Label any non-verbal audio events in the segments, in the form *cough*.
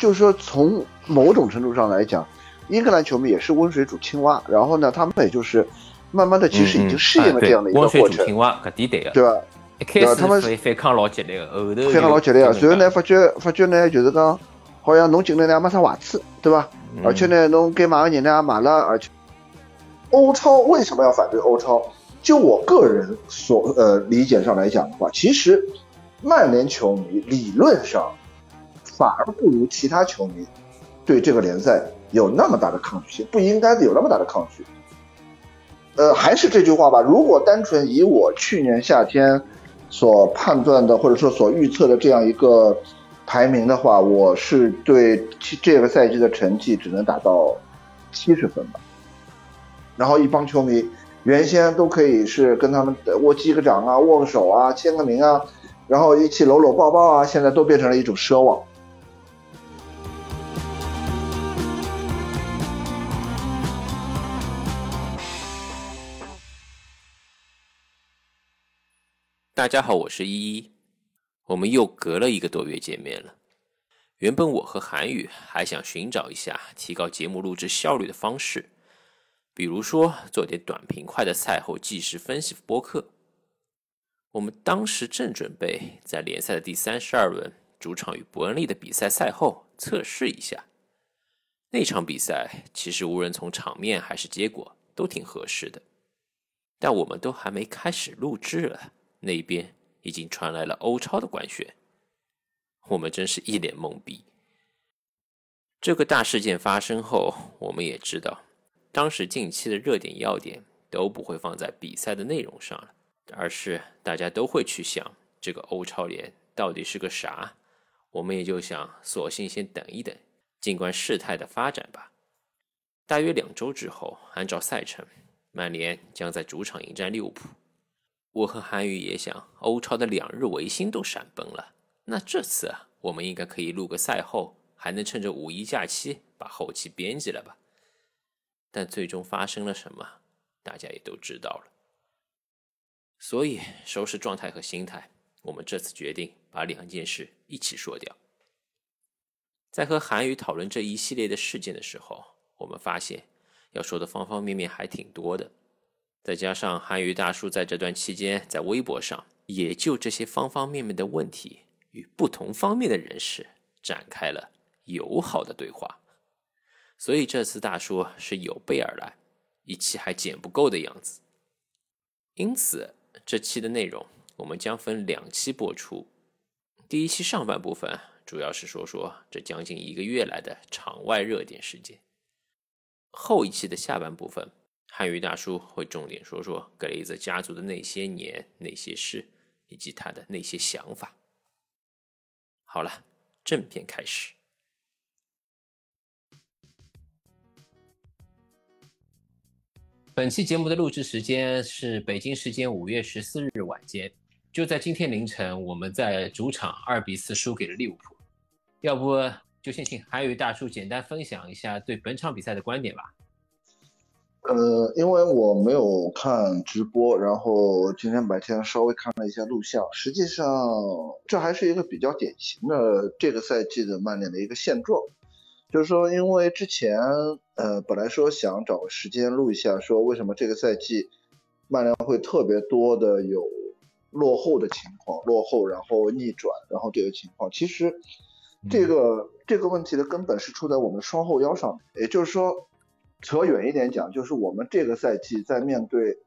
就是说，从某种程度上来讲，英格兰球迷也是温水煮青蛙。然后呢，他们也就是慢慢的，其实已经适应了这样的一个过程。温水煮青蛙，搿点对个，对吧？一开始他们反抗老激烈个，后头反抗老激烈个。随后呢，发觉发觉呢，就是讲，好像侬进来呢也没啥坏处，对吧？而且呢，侬该买个人呢也买了，而且欧超为什么要反对欧超？就我个人所呃理解上来讲的话，其实曼联球迷理论上。反而不如其他球迷对这个联赛有那么大的抗拒性，不应该有那么大的抗拒。呃，还是这句话吧，如果单纯以我去年夏天所判断的或者说所预测的这样一个排名的话，我是对这个赛季的成绩只能打到七十分吧。然后一帮球迷原先都可以是跟他们握击个掌啊、握个手啊、签个名啊，然后一起搂搂抱抱啊，现在都变成了一种奢望。大家好，我是依依。我们又隔了一个多月见面了。原本我和韩宇还想寻找一下提高节目录制效率的方式，比如说做点短平快的赛后即时分析播客。我们当时正准备在联赛的第三十二轮主场与伯恩利的比赛赛后测试一下。那场比赛其实无论从场面还是结果都挺合适的，但我们都还没开始录制了。那边已经传来了欧超的官宣，我们真是一脸懵逼。这个大事件发生后，我们也知道，当时近期的热点要点都不会放在比赛的内容上了，而是大家都会去想这个欧超联到底是个啥。我们也就想，索性先等一等，静观事态的发展吧。大约两周之后，按照赛程，曼联将在主场迎战利物浦。我和韩宇也想，欧超的两日维新都闪崩了，那这次啊，我们应该可以录个赛后，还能趁着五一假期把后期编辑了吧？但最终发生了什么，大家也都知道了。所以收拾状态和心态，我们这次决定把两件事一起说掉。在和韩宇讨论这一系列的事件的时候，我们发现要说的方方面面还挺多的。再加上韩语大叔在这段期间在微博上也就这些方方面面的问题与不同方面的人士展开了友好的对话，所以这次大叔是有备而来，一期还剪不够的样子。因此，这期的内容我们将分两期播出。第一期上半部分主要是说说这将近一个月来的场外热点事件，后一期的下半部分。汉语大叔会重点说说格雷泽家族的那些年、那些事，以及他的那些想法。好了，正片开始。本期节目的录制时间是北京时间五月十四日晚间，就在今天凌晨，我们在主场二比四输给了利物浦。要不就先请韩语大叔简单分享一下对本场比赛的观点吧。呃，因为我没有看直播，然后今天白天稍微看了一下录像，实际上这还是一个比较典型的这个赛季的曼联的一个现状，就是说，因为之前呃本来说想找个时间录一下，说为什么这个赛季曼联会特别多的有落后的情况，落后然后逆转，然后这个情况，其实这个这个问题的根本是出在我们双后腰上面，也就是说。扯远一点讲，就是我们这个赛季在面对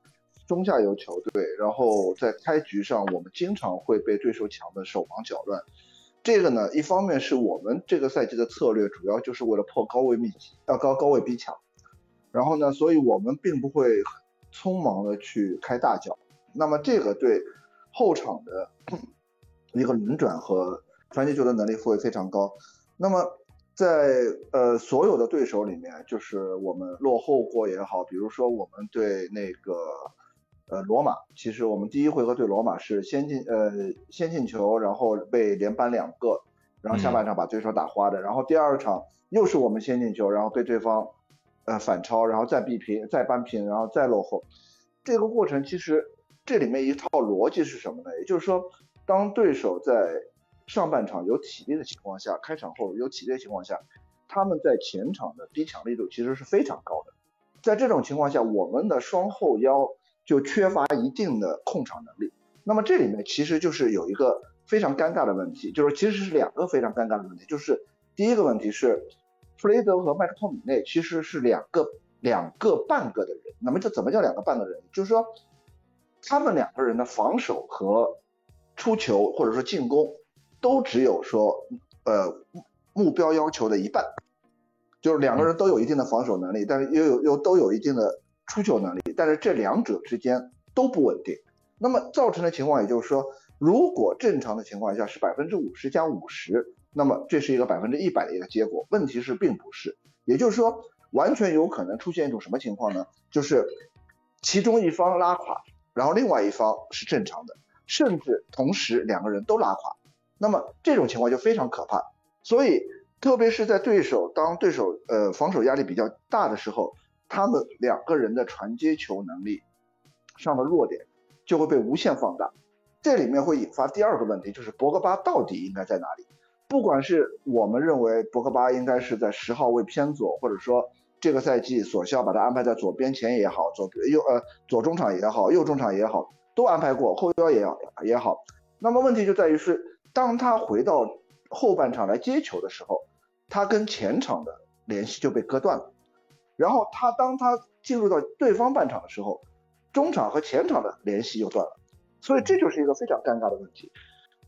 中下游球队，然后在开局上，我们经常会被对手抢的手忙脚乱。这个呢，一方面是我们这个赛季的策略，主要就是为了破高位密集，要高高位逼抢。然后呢，所以我们并不会匆忙的去开大脚。那么这个对后场的 *clears throat* 一个轮转和传接球的能力会非常高。那么。在呃所有的对手里面，就是我们落后过也好，比如说我们对那个呃罗马，其实我们第一回合对罗马是先进呃先进球，然后被连扳两个，然后下半场把对手打花的，然后第二场又是我们先进球，然后被对方呃反超，然后再逼平，再扳平，然后再落后。这个过程其实这里面一套逻辑是什么呢？也就是说，当对手在上半场有体力的情况下，开场后有体力的情况下，他们在前场的逼抢力度其实是非常高的。在这种情况下，我们的双后腰就缺乏一定的控场能力。那么这里面其实就是有一个非常尴尬的问题，就是其实是两个非常尴尬的问题，就是第一个问题是弗雷德和麦克托米内其实是两个两个半个的人。那么这怎么叫两个半个人？就是说他们两个人的防守和出球或者说进攻都只有说呃目标要求的一半，就是两个人都有一定的防守能力，但是又有又都有一定的出球能力，但是这两者之间都不稳定。那么造成的情况，也就是说，如果正常的情况下是百分之五十加五十，那么这是一个百分之一百的一个结果。问题是并不是，也就是说，完全有可能出现一种什么情况呢？就是其中一方拉垮，然后另外一方是正常的，甚至同时两个人都拉垮。那么这种情况就非常可怕。所以，特别是在对手当对手呃防守压力比较大的时候，他们两个人的传接球能力上的弱点。就会被无限放大，这里面会引发第二个问题，就是博格巴到底应该在哪里？不管是我们认为博格巴应该是在十号位偏左，或者说这个赛季索肖把他安排在左边前也好，左右呃左中场也好，右中场也好，都安排过，后腰也好也好。那么问题就在于是，当他回到后半场来接球的时候，他跟前场的联系就被割断了，然后他当他进入到对方半场的时候。中场和前场的联系又断了，所以这就是一个非常尴尬的问题。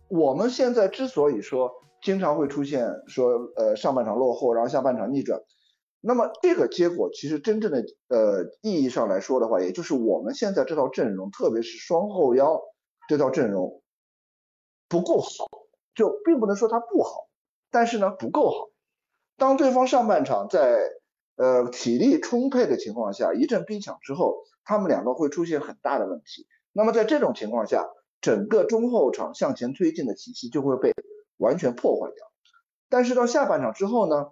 我们现在之所以说经常会出现说呃上半场落后，然后下半场逆转，那么这个结果其实真正的呃意义上来说的话，也就是我们现在这套阵容，特别是双后腰这套阵容不够好，就并不能说它不好，但是呢不够好。当对方上半场在呃体力充沛的情况下一阵逼抢之后，他们两个会出现很大的问题，那么在这种情况下，整个中后场向前推进的体系就会被完全破坏掉。但是到下半场之后呢，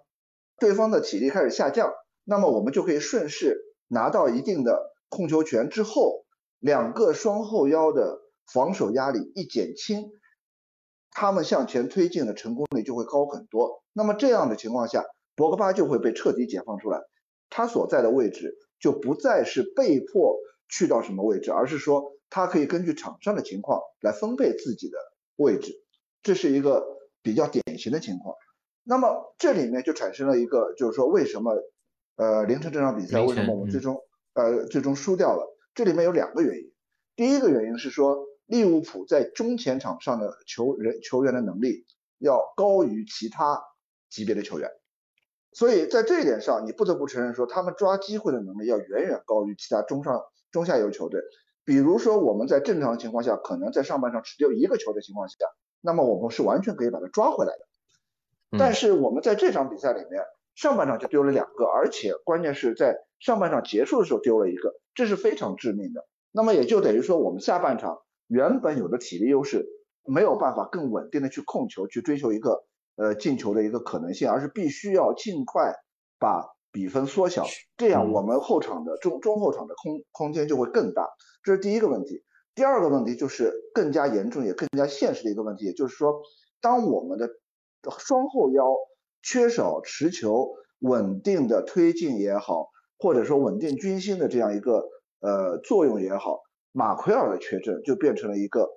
对方的体力开始下降，那么我们就可以顺势拿到一定的控球权之后，两个双后腰的防守压力一减轻，他们向前推进的成功率就会高很多。那么这样的情况下，博格巴就会被彻底解放出来，他所在的位置。就不再是被迫去到什么位置，而是说他可以根据场上的情况来分配自己的位置，这是一个比较典型的情况。那么这里面就产生了一个，就是说为什么呃凌晨这场比赛为什么我们最终呃最终输掉了？这里面有两个原因。第一个原因是说利物浦在中前场上的球人球员的能力要高于其他级别的球员。所以在这一点上，你不得不承认说，他们抓机会的能力要远远高于其他中上中下游球队。比如说，我们在正常情况下，可能在上半场只丢一个球的情况下，那么我们是完全可以把它抓回来的。但是我们在这场比赛里面，上半场就丢了两个，而且关键是在上半场结束的时候丢了一个，这是非常致命的。那么也就等于说，我们下半场原本有的体力优势，没有办法更稳定的去控球，去追求一个。呃，进球的一个可能性，而是必须要尽快把比分缩小，这样我们后场的中中后场的空空间就会更大。这是第一个问题。第二个问题就是更加严重也更加现实的一个问题，也就是说，当我们的双后腰缺少持球稳定的推进也好，或者说稳定军心的这样一个呃作用也好，马奎尔的缺阵就变成了一个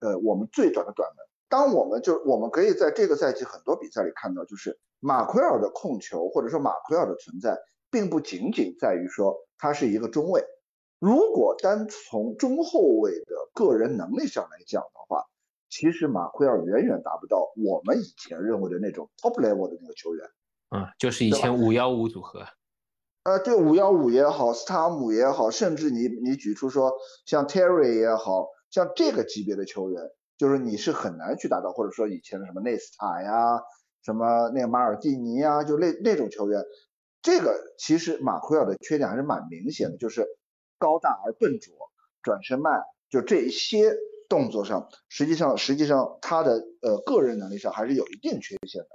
呃我们最短的短门。当我们就我们可以在这个赛季很多比赛里看到，就是马奎尔的控球或者说马奎尔的存在，并不仅仅在于说他是一个中卫。如果单从中后卫的个人能力上来讲的话，其实马奎尔远远达不到我们以前认为的那种 top level 的那个球员。嗯，就是以前五幺五组合。呃，对，五幺五也好，斯塔姆也好，甚至你你举出说像 Terry 也好像这个级别的球员。就是你是很难去达到，或者说以前的什么内斯塔呀，什么那个马尔蒂尼呀，就那那种球员，这个其实马奎尔的缺点还是蛮明显的，就是高大而笨拙，转身慢，就这一些动作上，实际上实际上他的呃个人能力上还是有一定缺陷的。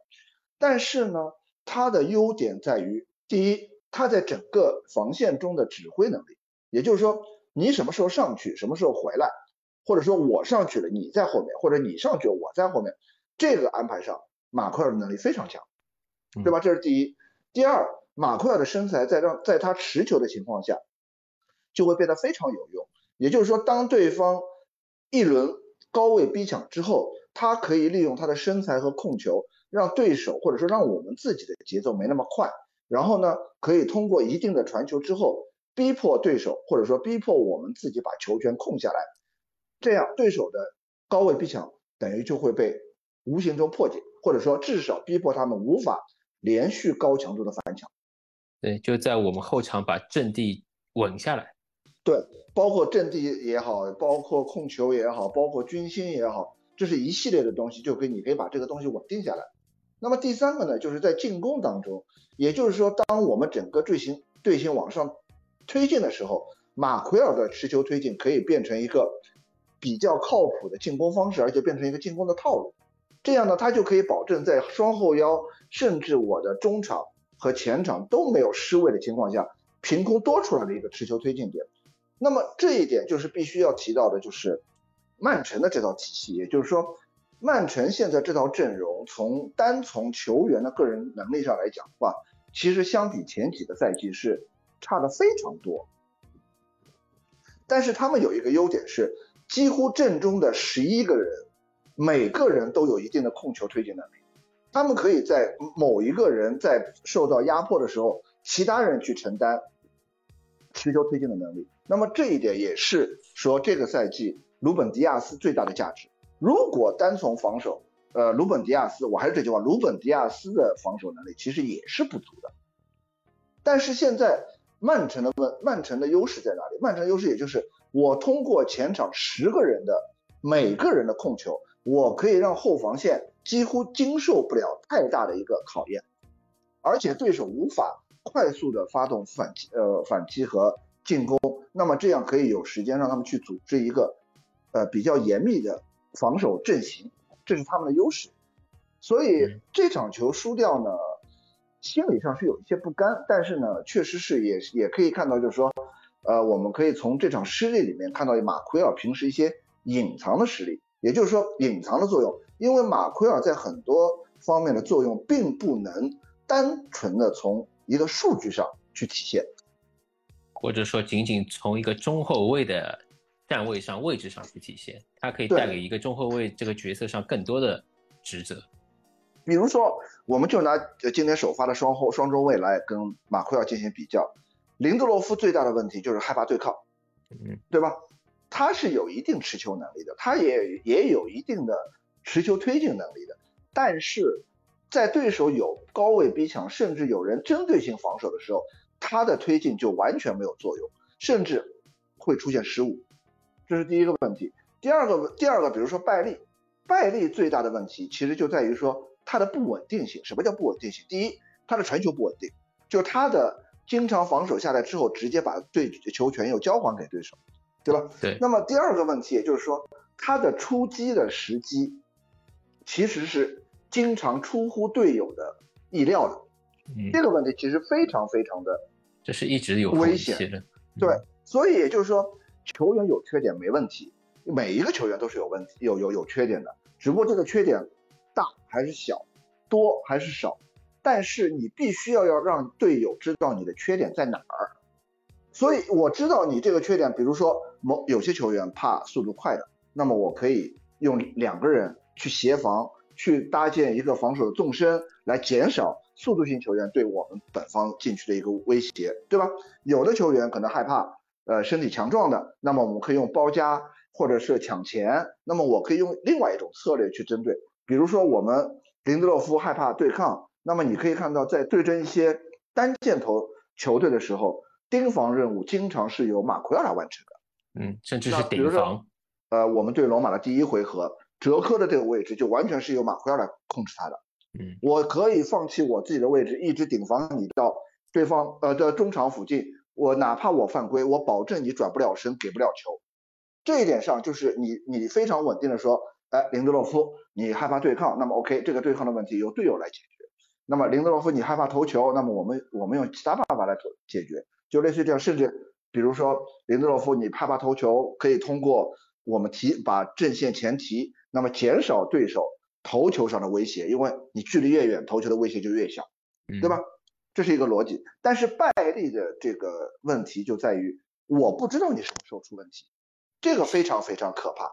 但是呢，他的优点在于，第一，他在整个防线中的指挥能力，也就是说，你什么时候上去，什么时候回来，或者说我上去了，你在后面，或者你上去了，我在后面，这个安排上，马奎尔的能力非常强，对吧？这是第一。第二，马奎尔的身材在让在他持球的情况下，就会变得非常有用。也就是说，当对方一轮高位逼抢之后，他可以利用他的身材和控球，让对手或者说让我们自己的节奏没那么快。然后呢，可以通过一定的传球之后，逼迫对手，或者说逼迫我们自己把球权控下来，这样对手的高位逼抢等于就会被无形中破解，或者说至少逼迫他们无法连续高强度的反抢。对，就在我们后场把阵地稳下来。对，包括阵地也好，包括控球也好，包括军心也好，这是一系列的东西，就可以你可以把这个东西稳定下来。那么第三个呢，就是在进攻当中，也就是说，当我们整个队形队形往上推进的时候，马奎尔的持球推进可以变成一个比较靠谱的进攻方式，而且变成一个进攻的套路。这样呢，他就可以保证在双后腰，甚至我的中场和前场都没有失位的情况下，凭空多出来的一个持球推进点。那么这一点就是必须要提到的，就是曼城的这套体系，也就是说。曼城现在这套阵容，从单从球员的个人能力上来讲的话，其实相比前几个赛季是差的非常多。但是他们有一个优点是，几乎阵中的十一个人，每个人都有一定的控球推进能力，他们可以在某一个人在受到压迫的时候，其他人去承担持球推进的能力。那么这一点也是说这个赛季鲁本迪亚斯最大的价值。如果单从防守，呃，鲁本迪亚斯，我还是这句话，鲁本迪亚斯的防守能力其实也是不足的。但是现在曼城的问，曼城的优势在哪里？曼城优势也就是我通过前场十个人的每个人的控球，我可以让后防线几乎经受不了太大的一个考验，而且对手无法快速的发动反击，呃，反击和进攻，那么这样可以有时间让他们去组织一个，呃，比较严密的。防守阵型，这是他们的优势，所以这场球输掉呢，心理上是有一些不甘，但是呢，确实是也也可以看到，就是说，呃，我们可以从这场失利里面看到马奎尔平时一些隐藏的实力，也就是说隐藏的作用，因为马奎尔在很多方面的作用并不能单纯的从一个数据上去体现，或者说仅仅从一个中后卫的。站位上、位置上去体现，他可以带给一个中后卫这个角色上更多的职责。比如说，我们就拿今天首发的双后双中卫来跟马奎尔进行比较。林德洛夫最大的问题就是害怕对抗，嗯，对吧？他是有一定持球能力的，他也也有一定的持球推进能力的，但是在对手有高位逼抢，甚至有人针对性防守的时候，他的推进就完全没有作用，甚至会出现失误。这是第一个问题，第二个，第二个，比如说拜利，拜利最大的问题其实就在于说他的不稳定性。什么叫不稳定性？第一，他的传球不稳定，就他的经常防守下来之后，直接把对球权又交还给对手，对吧？对。那么第二个问题，也就是说他的出击的时机，其实是经常出乎队友的意料的。嗯。这个问题其实非常非常的，这是一直有危险的。对，所以也就是说。球员有缺点没问题，每一个球员都是有问题、有有有缺点的，只不过这个缺点大还是小，多还是少，但是你必须要要让队友知道你的缺点在哪儿。所以我知道你这个缺点，比如说某有些球员怕速度快的，那么我可以用两个人去协防，去搭建一个防守的纵深，来减少速度型球员对我们本方禁区的一个威胁，对吧？有的球员可能害怕。呃，身体强壮的，那么我们可以用包夹或者是抢前，那么我可以用另外一种策略去针对，比如说我们林德洛夫害怕对抗，那么你可以看到在对阵一些单箭头球队的时候，盯防任务经常是由马奎尔来完成的，嗯，甚至是顶防。呃，我们对罗马的第一回合，哲科的这个位置就完全是由马奎尔来控制他的，嗯，我可以放弃我自己的位置，一直顶防你到对方呃的中场附近。我哪怕我犯规，我保证你转不了身，给不了球。这一点上就是你你非常稳定的说，哎，林德洛夫，你害怕对抗，那么 OK，这个对抗的问题由队友来解决。那么林德洛夫你害怕投球，那么我们我们用其他办法来解决，就类似于这样，甚至比如说林德洛夫你害怕投球，可以通过我们提把阵线前提，那么减少对手头球上的威胁，因为你距离越远，头球的威胁就越小，对吧？这是一个逻辑。但是拜利的这个问题就在于，我不知道你什么时候出问题，这个非常非常可怕。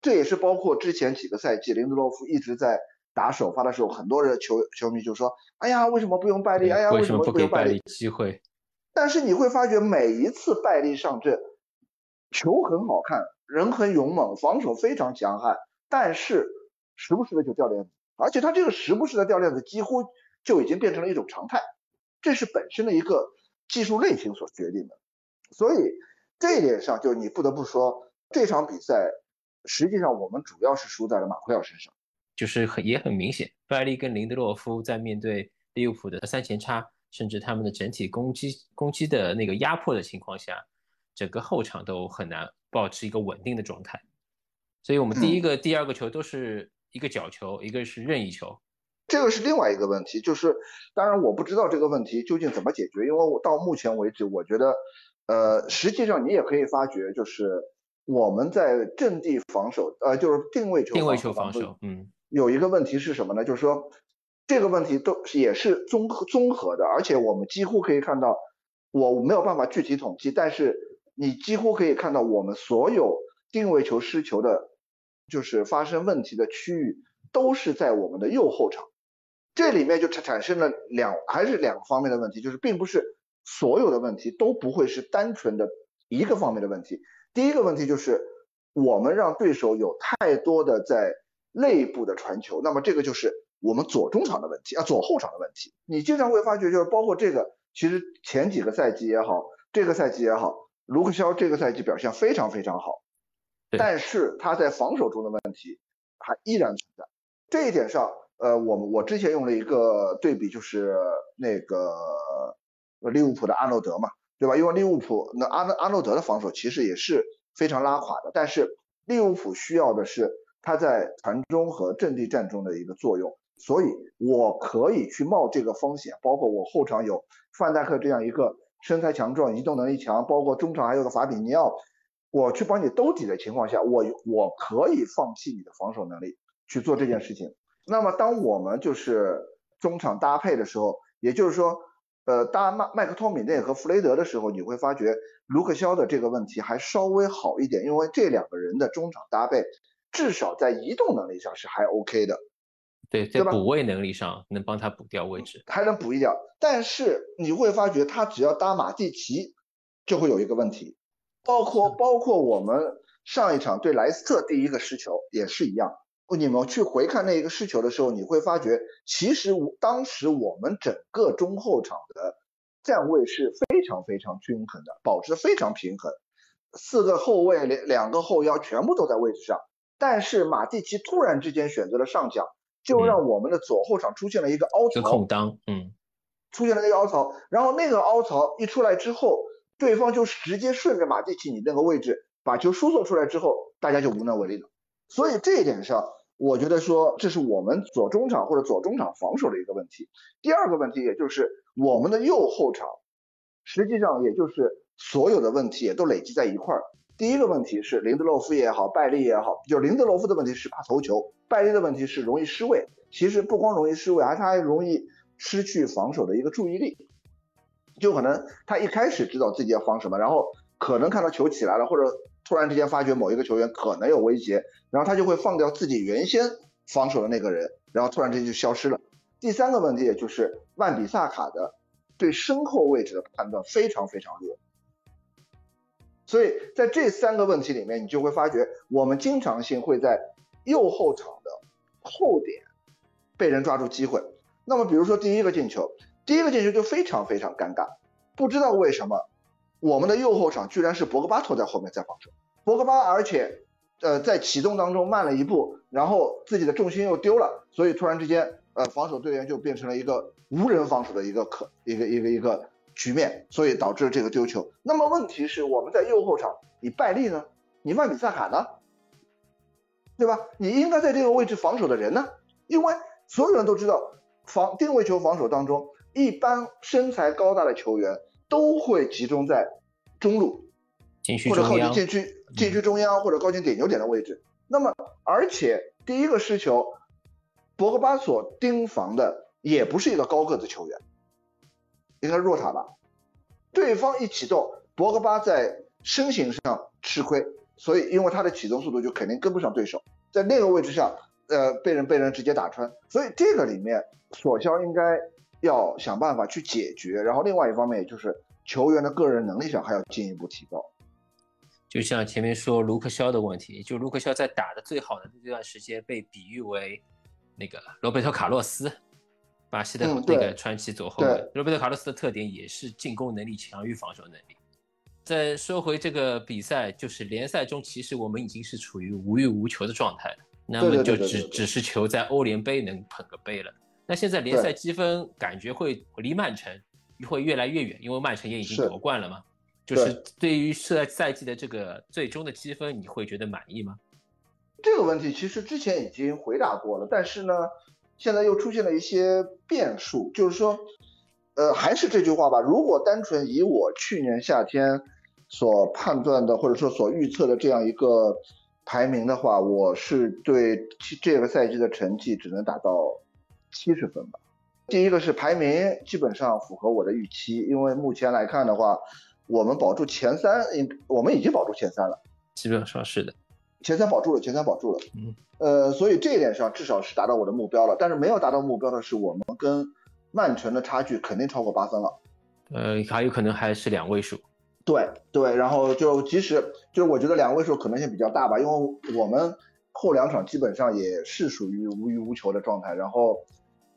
这也是包括之前几个赛季林德洛夫一直在。打首发的时候，很多人球球迷就说：“哎呀，为什么不用拜利？哎呀，为什么不给拜利机会？”但是你会发觉，每一次拜利上阵，球很好看，人很勇猛，防守非常强悍，但是时不时的就掉链子，而且他这个时不时的掉链子，几乎就已经变成了一种常态，这是本身的一个技术类型所决定的。所以这一点上，就你不得不说，这场比赛实际上我们主要是输在了马奎尔身上。就是很也很明显，拜利跟林德洛夫在面对利物浦的三前插，甚至他们的整体攻击攻击的那个压迫的情况下，整个后场都很难保持一个稳定的状态。所以，我们第一个、第二个球都是一个角球，一个是任意球。这个是另外一个问题，就是当然我不知道这个问题究竟怎么解决，因为我到目前为止，我觉得，呃，实际上你也可以发觉，就是我们在阵地防守，呃，就是定位球定位球防守，嗯。有一个问题是什么呢？就是说，这个问题都也是综合综合的，而且我们几乎可以看到，我没有办法具体统计，但是你几乎可以看到，我们所有定位球失球的，就是发生问题的区域，都是在我们的右后场。这里面就产产生了两还是两个方面的问题，就是并不是所有的问题都不会是单纯的一个方面的问题。第一个问题就是我们让对手有太多的在内部的传球，那么这个就是我们左中场的问题啊，左后场的问题。你经常会发觉，就是包括这个，其实前几个赛季也好，这个赛季也好，卢克肖这个赛季表现非常非常好，但是他在防守中的问题还依然存在。这一点上，呃，我们我之前用了一个对比，就是那个利物浦的阿诺德嘛，对吧？因为利物浦那阿阿诺德的防守其实也是非常拉垮的，但是利物浦需要的是。他在传中和阵地战中的一个作用，所以我可以去冒这个风险，包括我后场有范戴克这样一个身材强壮、移动能力强，包括中场还有个法比尼奥，我去帮你兜底的情况下，我我可以放弃你的防守能力去做这件事情。那么当我们就是中场搭配的时候，也就是说，呃，搭麦麦克托米内和弗雷德的时候，你会发觉卢克肖的这个问题还稍微好一点，因为这两个人的中场搭配。至少在移动能力上是还 OK 的，对，在补位能力上能帮他补掉位置，还能补一点。但是你会发觉他只要搭马蒂奇，就会有一个问题，包括包括我们上一场对莱斯特第一个失球也是一样。你们去回看那一个失球的时候，你会发觉其实当时我们整个中后场的站位是非常非常均衡的，保持非常平衡，四个后卫两两个后腰全部都在位置上。但是马蒂奇突然之间选择了上抢，就让我们的左后场出现了一个凹槽，空当，嗯，出现了一个凹槽。然后那个凹槽一出来之后，对方就直接顺着马蒂奇你那个位置把球输送出来之后，大家就无能为力了。所以这一点上，我觉得说这是我们左中场或者左中场防守的一个问题。第二个问题，也就是我们的右后场，实际上也就是所有的问题也都累积在一块儿。第一个问题是林德洛夫也好，拜利也好，就林德洛夫的问题是怕头球，拜利的问题是容易失位。其实不光容易失位，而他还容易失去防守的一个注意力。就可能他一开始知道自己要防什么，然后可能看到球起来了，或者突然之间发觉某一个球员可能有威胁，然后他就会放掉自己原先防守的那个人，然后突然之间就消失了。第三个问题也就是万比萨卡的对身后位置的判断非常非常弱。所以在这三个问题里面，你就会发觉，我们经常性会在右后场的后点被人抓住机会。那么，比如说第一个进球，第一个进球就非常非常尴尬，不知道为什么我们的右后场居然是博格巴托在后面在防守，博格巴而且呃在启动当中慢了一步，然后自己的重心又丢了，所以突然之间呃防守队员就变成了一个无人防守的一个可一个一个一个。局面，所以导致这个丢球。那么问题是，我们在右后场，你拜利呢？你万比萨卡呢？对吧？你应该在这个位置防守的人呢？因为所有人都知道，防定位球防守当中，一般身材高大的球员都会集中在中路，或者靠近禁区禁区中央或者靠近点球点的位置。那么，而且第一个失球，博格巴所盯防的也不是一个高个子球员，应该是若塔吧？对方一启动，博格巴在身形上吃亏，所以因为他的启动速度就肯定跟不上对手，在那个位置上。呃，被人被人直接打穿，所以这个里面索肖应该要想办法去解决。然后另外一方面，也就是球员的个人能力上还要进一步提高。就像前面说卢克肖的问题，就卢克肖在打的最好的那段时间被比喻为那个罗贝托卡洛斯，巴西的那个传奇左后卫。罗贝托卡洛斯的特点也是进攻能力强于防守能力。再说回这个比赛，就是联赛中其实我们已经是处于无欲无求的状态了。那么就只只是求在欧联杯能捧个杯了。那现在联赛积分感觉会离曼城会越来越远，因为曼城也已经夺冠了嘛。就是对于赛赛季的这个最终的积分，你会觉得满意吗？这个问题其实之前已经回答过了，但是呢，现在又出现了一些变数。就是说，呃，还是这句话吧，如果单纯以我去年夏天所判断的或者说所预测的这样一个。排名的话，我是对这个赛季的成绩只能打到七十分吧。第一个是排名基本上符合我的预期，因为目前来看的话，我们保住前三，我们已经保住前三了。基本上是的，前三保住了，前三保住了。嗯，呃，所以这一点上至少是达到我的目标了。但是没有达到目标的是，我们跟曼城的差距肯定超过八分了。呃，还有可能还是两位数。对对，然后就即使就是我觉得两位数可能性比较大吧，因为我们后两场基本上也是属于无欲无求的状态，然后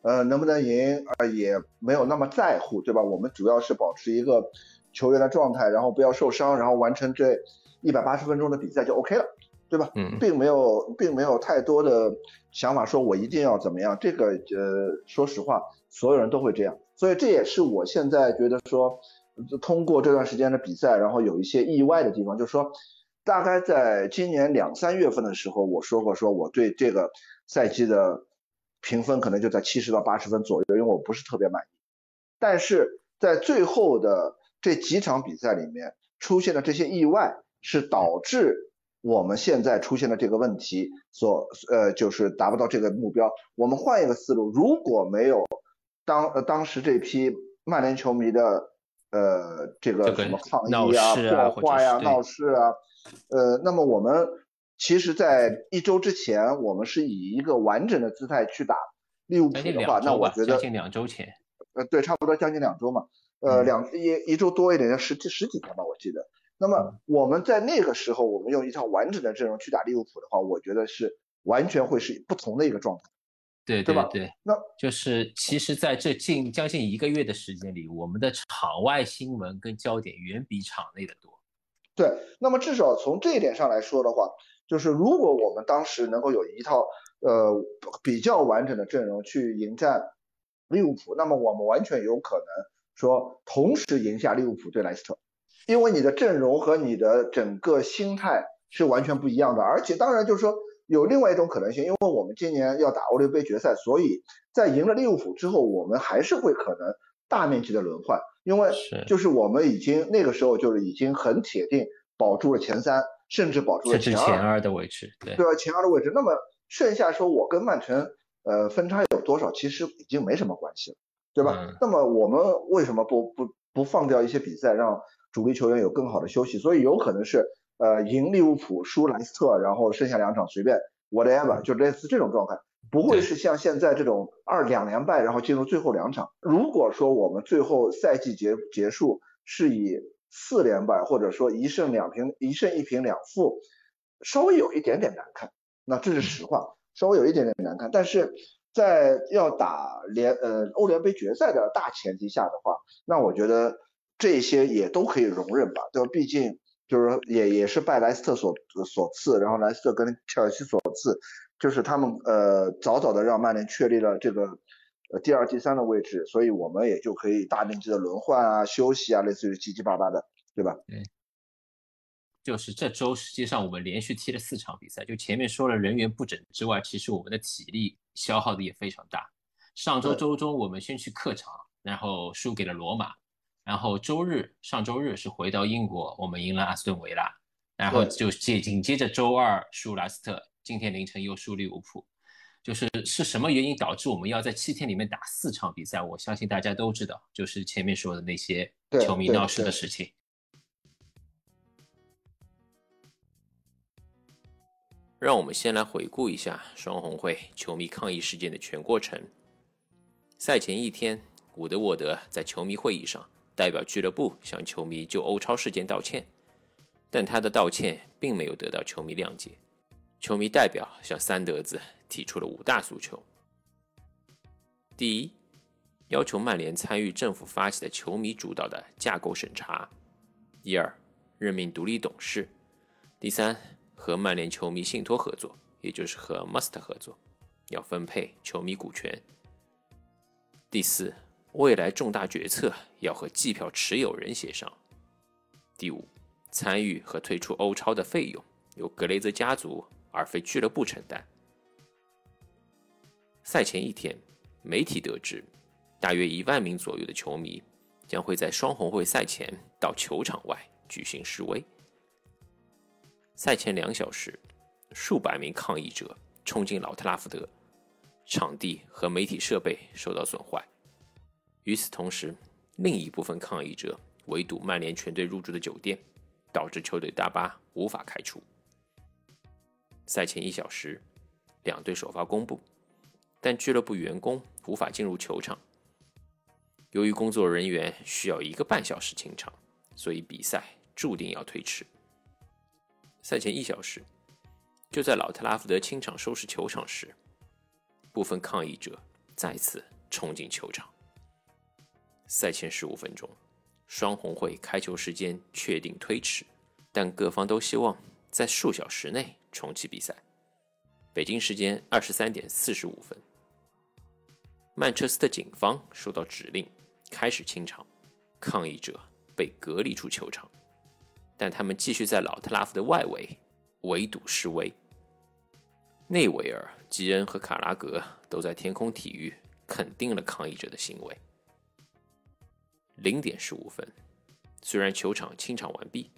呃能不能赢呃也没有那么在乎，对吧？我们主要是保持一个球员的状态，然后不要受伤，然后完成这一百八十分钟的比赛就 OK 了，对吧？嗯，并没有并没有太多的想法说我一定要怎么样，这个呃说实话，所有人都会这样，所以这也是我现在觉得说。通过这段时间的比赛，然后有一些意外的地方，就是说，大概在今年两三月份的时候，我说过，说我对这个赛季的评分可能就在七十到八十分左右，因为我不是特别满意。但是在最后的这几场比赛里面出现的这些意外，是导致我们现在出现的这个问题所呃就是达不到这个目标。我们换一个思路，如果没有当呃当时这批曼联球迷的。呃，这个什么抗议啊、破坏呀、闹事啊，呃，那么我们其实，在一周之前，我们是以一个完整的姿态去打利物浦的话，那我觉得将近两周前，呃，对，差不多将近两周嘛，呃，两一一周多一点，十几十几天吧，我记得。那么我们在那个时候，我们用一套完整的阵容去打利物浦的话，我觉得是完全会是不同的一个状态。对对吧？对，那就是其实在这近将近一个月的时间里，我们的场外新闻跟焦点远比场内的多。对，那么至少从这一点上来说的话，就是如果我们当时能够有一套呃比较完整的阵容去迎战利物浦，那么我们完全有可能说同时赢下利物浦对莱斯特，因为你的阵容和你的整个心态是完全不一样的，而且当然就是说。有另外一种可能性，因为我们今年要打欧联杯决赛，所以在赢了利物浦之后，我们还是会可能大面积的轮换，因为就是我们已经那个时候就是已经很铁定保住了前三，甚至保住了前二的位置，对对吧？前二的位置，那么剩下说我跟曼城呃分差有多少，其实已经没什么关系了，对吧？那么我们为什么不不不放掉一些比赛，让主力球员有更好的休息？所以有可能是。呃，赢利物浦，输莱斯特，然后剩下两场随便 whatever，就类似这种状态，不会是像现在这种二两连败，然后进入最后两场。如果说我们最后赛季结结束是以四连败，或者说一胜两平，一胜一平两负，稍微有一点点难看，那这是实话，稍微有一点点难看。但是在要打联呃欧联杯决赛的大前提下的话，那我觉得这些也都可以容忍吧，对吧？毕竟。就是也也是拜莱斯特所所赐，然后莱斯特跟切尔西所赐，就是他们呃早早的让曼联确立了这个呃第二、第三的位置，所以我们也就可以大面积的轮换啊、休息啊，类似于七七八八的，对吧？对。就是这周实际上我们连续踢了四场比赛，就前面说了人员不整之外，其实我们的体力消耗的也非常大。上周周中我们先去客场，然后输给了罗马，然后周日上周日是回到英国，我们赢了阿斯顿维拉，然后就接紧接着周二输莱斯特，今天凌晨又输利物浦。就是是什么原因导致我们要在七天里面打四场比赛？我相信大家都知道，就是前面说的那些球迷闹事的事情。让我们先来回顾一下双红会球迷抗议事件的全过程。赛前一天，伍德沃德在球迷会议上代表俱乐部向球迷就欧超事件道歉，但他的道歉并没有得到球迷谅解。球迷代表向三德子提出了五大诉求：第一，要求曼联参与政府发起的球迷主导的架构审查；第二，任命独立董事；第三，和曼联球迷信托合作，也就是和 Must 合作，要分配球迷股权；第四，未来重大决策要和计票持有人协商；第五，参与和退出欧超的费用由格雷泽家族而非俱乐部承担。赛前一天，媒体得知，大约一万名左右的球迷将会在双红会赛前到球场外举行示威。赛前两小时，数百名抗议者冲进老特拉福德，场地和媒体设备受到损坏。与此同时，另一部分抗议者围堵曼联全队入住的酒店，导致球队大巴无法开出。赛前一小时，两队首发公布，但俱乐部员工无法进入球场。由于工作人员需要一个半小时清场，所以比赛注定要推迟。赛前一小时，就在老特拉福德清场收拾球场时，部分抗议者再次冲进球场。赛前十五分钟，双红会开球时间确定推迟，但各方都希望在数小时内重启比赛。北京时间二十三点四十五分，曼彻斯特警方收到指令，开始清场，抗议者被隔离出球场。但他们继续在老特拉福德外围围堵示威。内维尔、吉恩和卡拉格都在天空体育肯定了抗议者的行为。零点十五分，虽然球场清场完毕，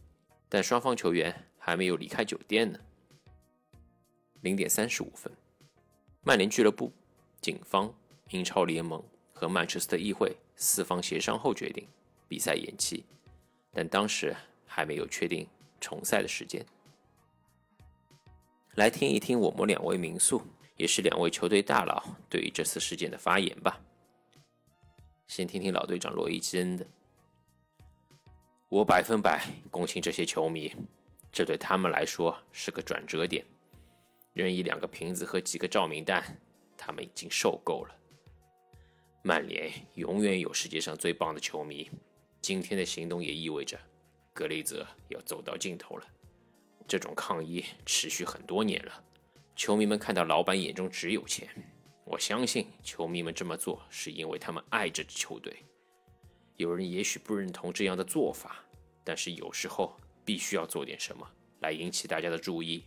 但双方球员还没有离开酒店呢。零点三十五分，曼联俱乐部、警方、英超联盟和曼彻斯特议会四方协商后决定比赛延期，但当时。还没有确定重赛的时间。来听一听我们两位民宿，也是两位球队大佬对于这次事件的发言吧。先听听老队长罗伊基恩的。我百分百共情这些球迷，这对他们来说是个转折点。任意两个瓶子和几个照明弹，他们已经受够了。曼联永远有世界上最棒的球迷，今天的行动也意味着。格雷泽要走到尽头了。这种抗议持续很多年了，球迷们看到老板眼中只有钱。我相信球迷们这么做是因为他们爱这支球队。有人也许不认同这样的做法，但是有时候必须要做点什么来引起大家的注意，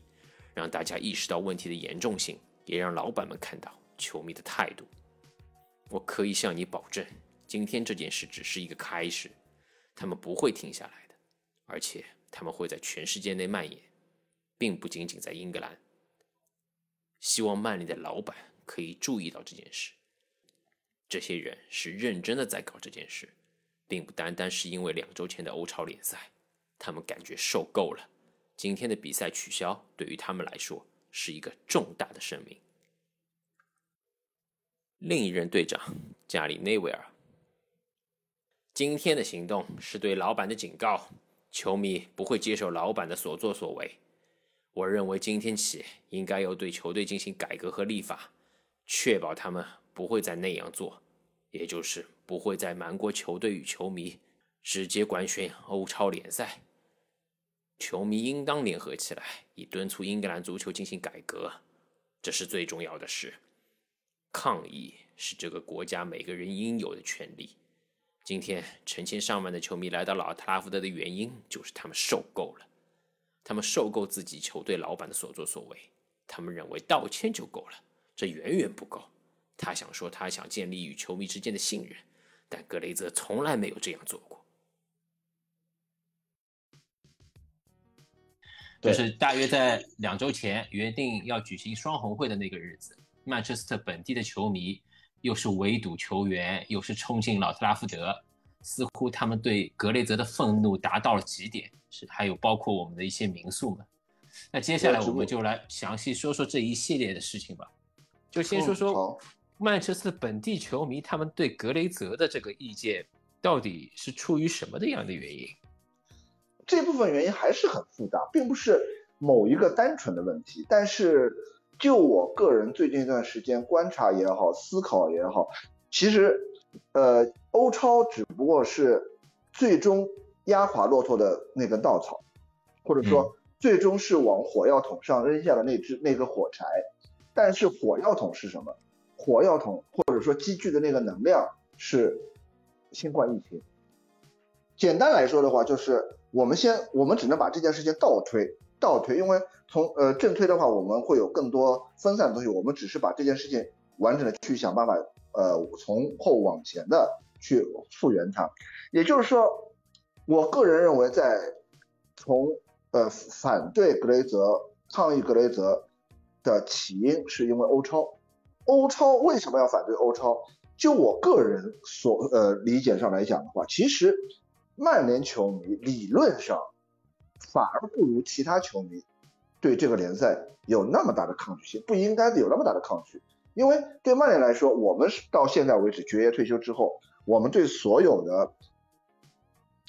让大家意识到问题的严重性，也让老板们看到球迷的态度。我可以向你保证，今天这件事只是一个开始，他们不会停下来的。而且他们会在全世界内蔓延，并不仅仅在英格兰。希望曼联的老板可以注意到这件事。这些人是认真的在搞这件事，并不单单是因为两周前的欧超联赛，他们感觉受够了。今天的比赛取消对于他们来说是一个重大的声明。另一任队长加里内维尔，今天的行动是对老板的警告。球迷不会接受老板的所作所为。我认为今天起应该要对球队进行改革和立法，确保他们不会再那样做，也就是不会再瞒过球队与球迷，直接官宣欧超联赛。球迷应当联合起来，以敦促英格兰足球进行改革，这是最重要的事。抗议是这个国家每个人应有的权利。今天成千上万的球迷来到老特拉福德的原因，就是他们受够了，他们受够自己球队老板的所作所为，他们认为道歉就够了，这远远不够。他想说他想建立与球迷之间的信任，但格雷泽从来没有这样做过。就是大约在两周前约定要举行双红会的那个日子，曼彻斯特本地的球迷又是围堵球员，又是冲进老特拉福德，似乎他们对格雷泽的愤怒达到了极点。是，还有包括我们的一些民宿们。那接下来我们就来详细说说这一系列的事情吧。就先说说曼彻斯特本地球迷他们对格雷泽的这个意见到底是出于什么的样的原因？这部分原因还是很复杂，并不是某一个单纯的问题。但是就我个人最近一段时间观察也好，思考也好，其实，呃，欧超只不过是最终压垮骆驼的那根稻草，或者说最终是往火药桶上扔下的那只那个火柴。但是火药桶是什么？火药桶或者说积聚的那个能量是新冠疫情。简单来说的话，就是。我们先，我们只能把这件事情倒推，倒推，因为从呃正推的话，我们会有更多分散的东西。我们只是把这件事情完整的去想办法，呃，从后往前的去复原它。也就是说，我个人认为，在从呃反对格雷泽、抗议格雷泽的起因，是因为欧超。欧超为什么要反对欧超？就我个人所呃理解上来讲的话，其实。曼联球迷理论上反而不如其他球迷对这个联赛有那么大的抗拒性，不应该有那么大的抗拒。因为对曼联来说，我们是到现在为止，爵爷退休之后，我们对所有的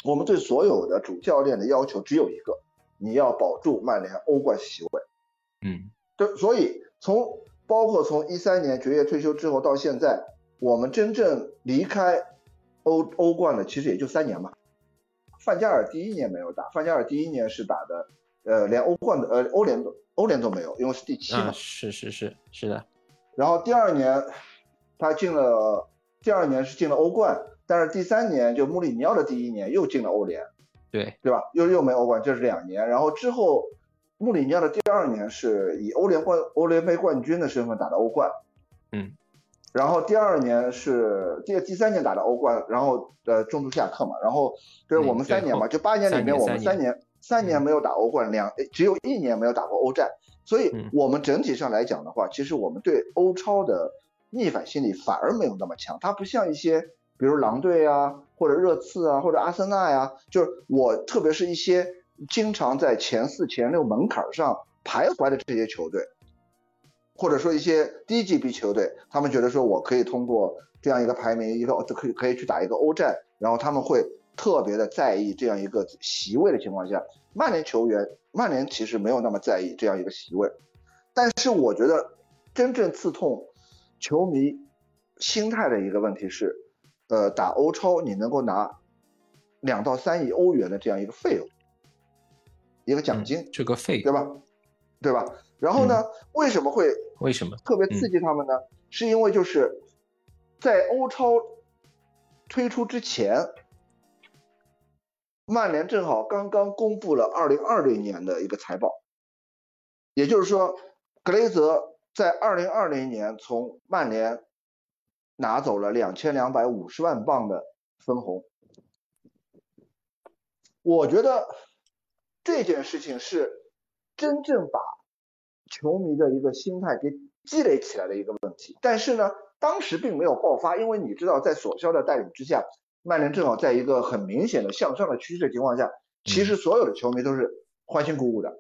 我们对所有的主教练的要求只有一个：你要保住曼联欧冠席位。嗯，对，所以从包括从一三年爵爷退休之后到现在，我们真正离开欧欧冠的其实也就三年吧。范加尔第一年没有打，范加尔第一年是打的，呃，连欧冠的，呃，欧联都欧联都没有，因为是第七嘛。是是是是的。然后第二年他进了，第二年是进了欧冠，但是第三年就穆里尼奥的第一年又进了欧联，对对吧？又又没欧冠，这是两年。然后之后穆里尼奥的第二年是以欧联冠欧联杯冠军的身份打的欧冠，嗯。然后第二年是第第三年打的欧冠，然后呃中途下课嘛，然后就是我们三年嘛，就八年里面我们三年三年没有打欧冠，两只有一年没有打过欧战，所以我们整体上来讲的话，其实我们对欧超的逆反心理反而没有那么强，它不像一些比如狼队啊，或者热刺啊，或者阿森纳呀，就是我特别是一些经常在前四前六门槛上徘徊的这些球队。或者说一些低级别球队，他们觉得说我可以通过这样一个排名，一个就可以可以去打一个欧战，然后他们会特别的在意这样一个席位的情况下，曼联球员，曼联其实没有那么在意这样一个席位，但是我觉得真正刺痛球迷心态的一个问题是，呃，打欧超你能够拿两到三亿欧元的这样一个费用，一个奖金，这个费，对吧？对吧？然后呢？为什么会为什么特别刺激他们呢？是因为就是在欧超推出之前，曼联正好刚刚公布了二零二零年的一个财报，也就是说，格雷泽在二零二零年从曼联拿走了两千两百五十万镑的分红。我觉得这件事情是真正把。球迷的一个心态给积累起来的一个问题，但是呢，当时并没有爆发，因为你知道，在索肖的带领之下，曼联正好在一个很明显的向上的趋势的情况下，其实所有的球迷都是欢欣鼓舞的，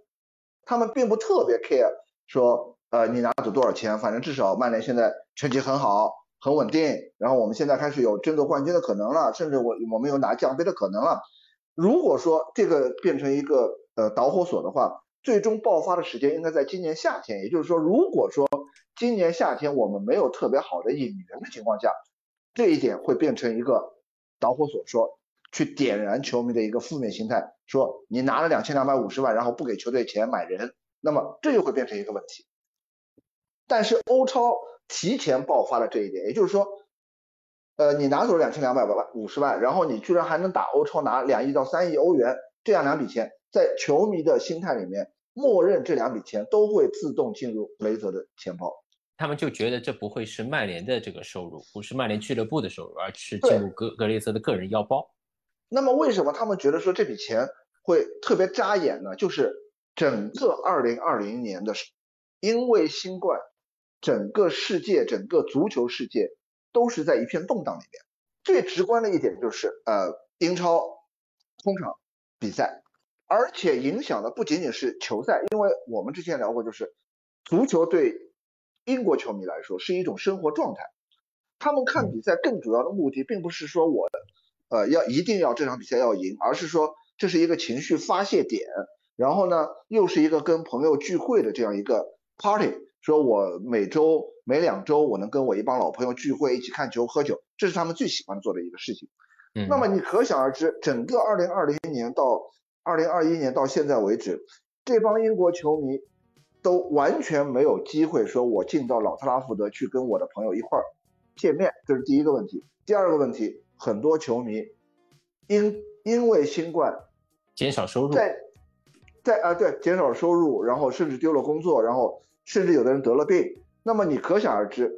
他们并不特别 care 说，呃，你拿走多少钱，反正至少曼联现在成绩很好，很稳定，然后我们现在开始有争夺冠军的可能了，甚至我我们有拿奖杯的可能了。如果说这个变成一个呃导火索的话，最终爆发的时间应该在今年夏天，也就是说，如果说今年夏天我们没有特别好的引援的情况下，这一点会变成一个导火索，说去点燃球迷的一个负面心态，说你拿了两千两百五十万，然后不给球队钱买人，那么这就会变成一个问题。但是欧超提前爆发了这一点，也就是说，呃，你拿走了两千两百万五十万，然后你居然还能打欧超拿两亿到三亿欧元这样两笔钱，在球迷的心态里面。默认这两笔钱都会自动进入雷泽的钱包，他们就觉得这不会是曼联的这个收入，不是曼联俱乐部的收入，而是进入格格雷泽的个人腰包。那么为什么他们觉得说这笔钱会特别扎眼呢？就是整个二零二零年的，因为新冠，整个世界整个足球世界都是在一片动荡里面。最直观的一点就是，呃，英超空场比赛，而且影响的不仅仅是球赛，因为我们之前聊过，就是足球对。英国球迷来说是一种生活状态，他们看比赛更主要的目的并不是说我，呃，要一定要这场比赛要赢，而是说这是一个情绪发泄点，然后呢，又是一个跟朋友聚会的这样一个 party，说我每周每两周我能跟我一帮老朋友聚会，一起看球喝酒，这是他们最喜欢做的一个事情。嗯，那么你可想而知，整个二零二零年到二零二一年到现在为止，这帮英国球迷。都完全没有机会说，我进到老特拉福德去跟我的朋友一块儿见面，这是第一个问题。第二个问题，很多球迷因因为新冠减少收入，在在啊对减少收入，然后甚至丢了工作，然后甚至有的人得了病。那么你可想而知，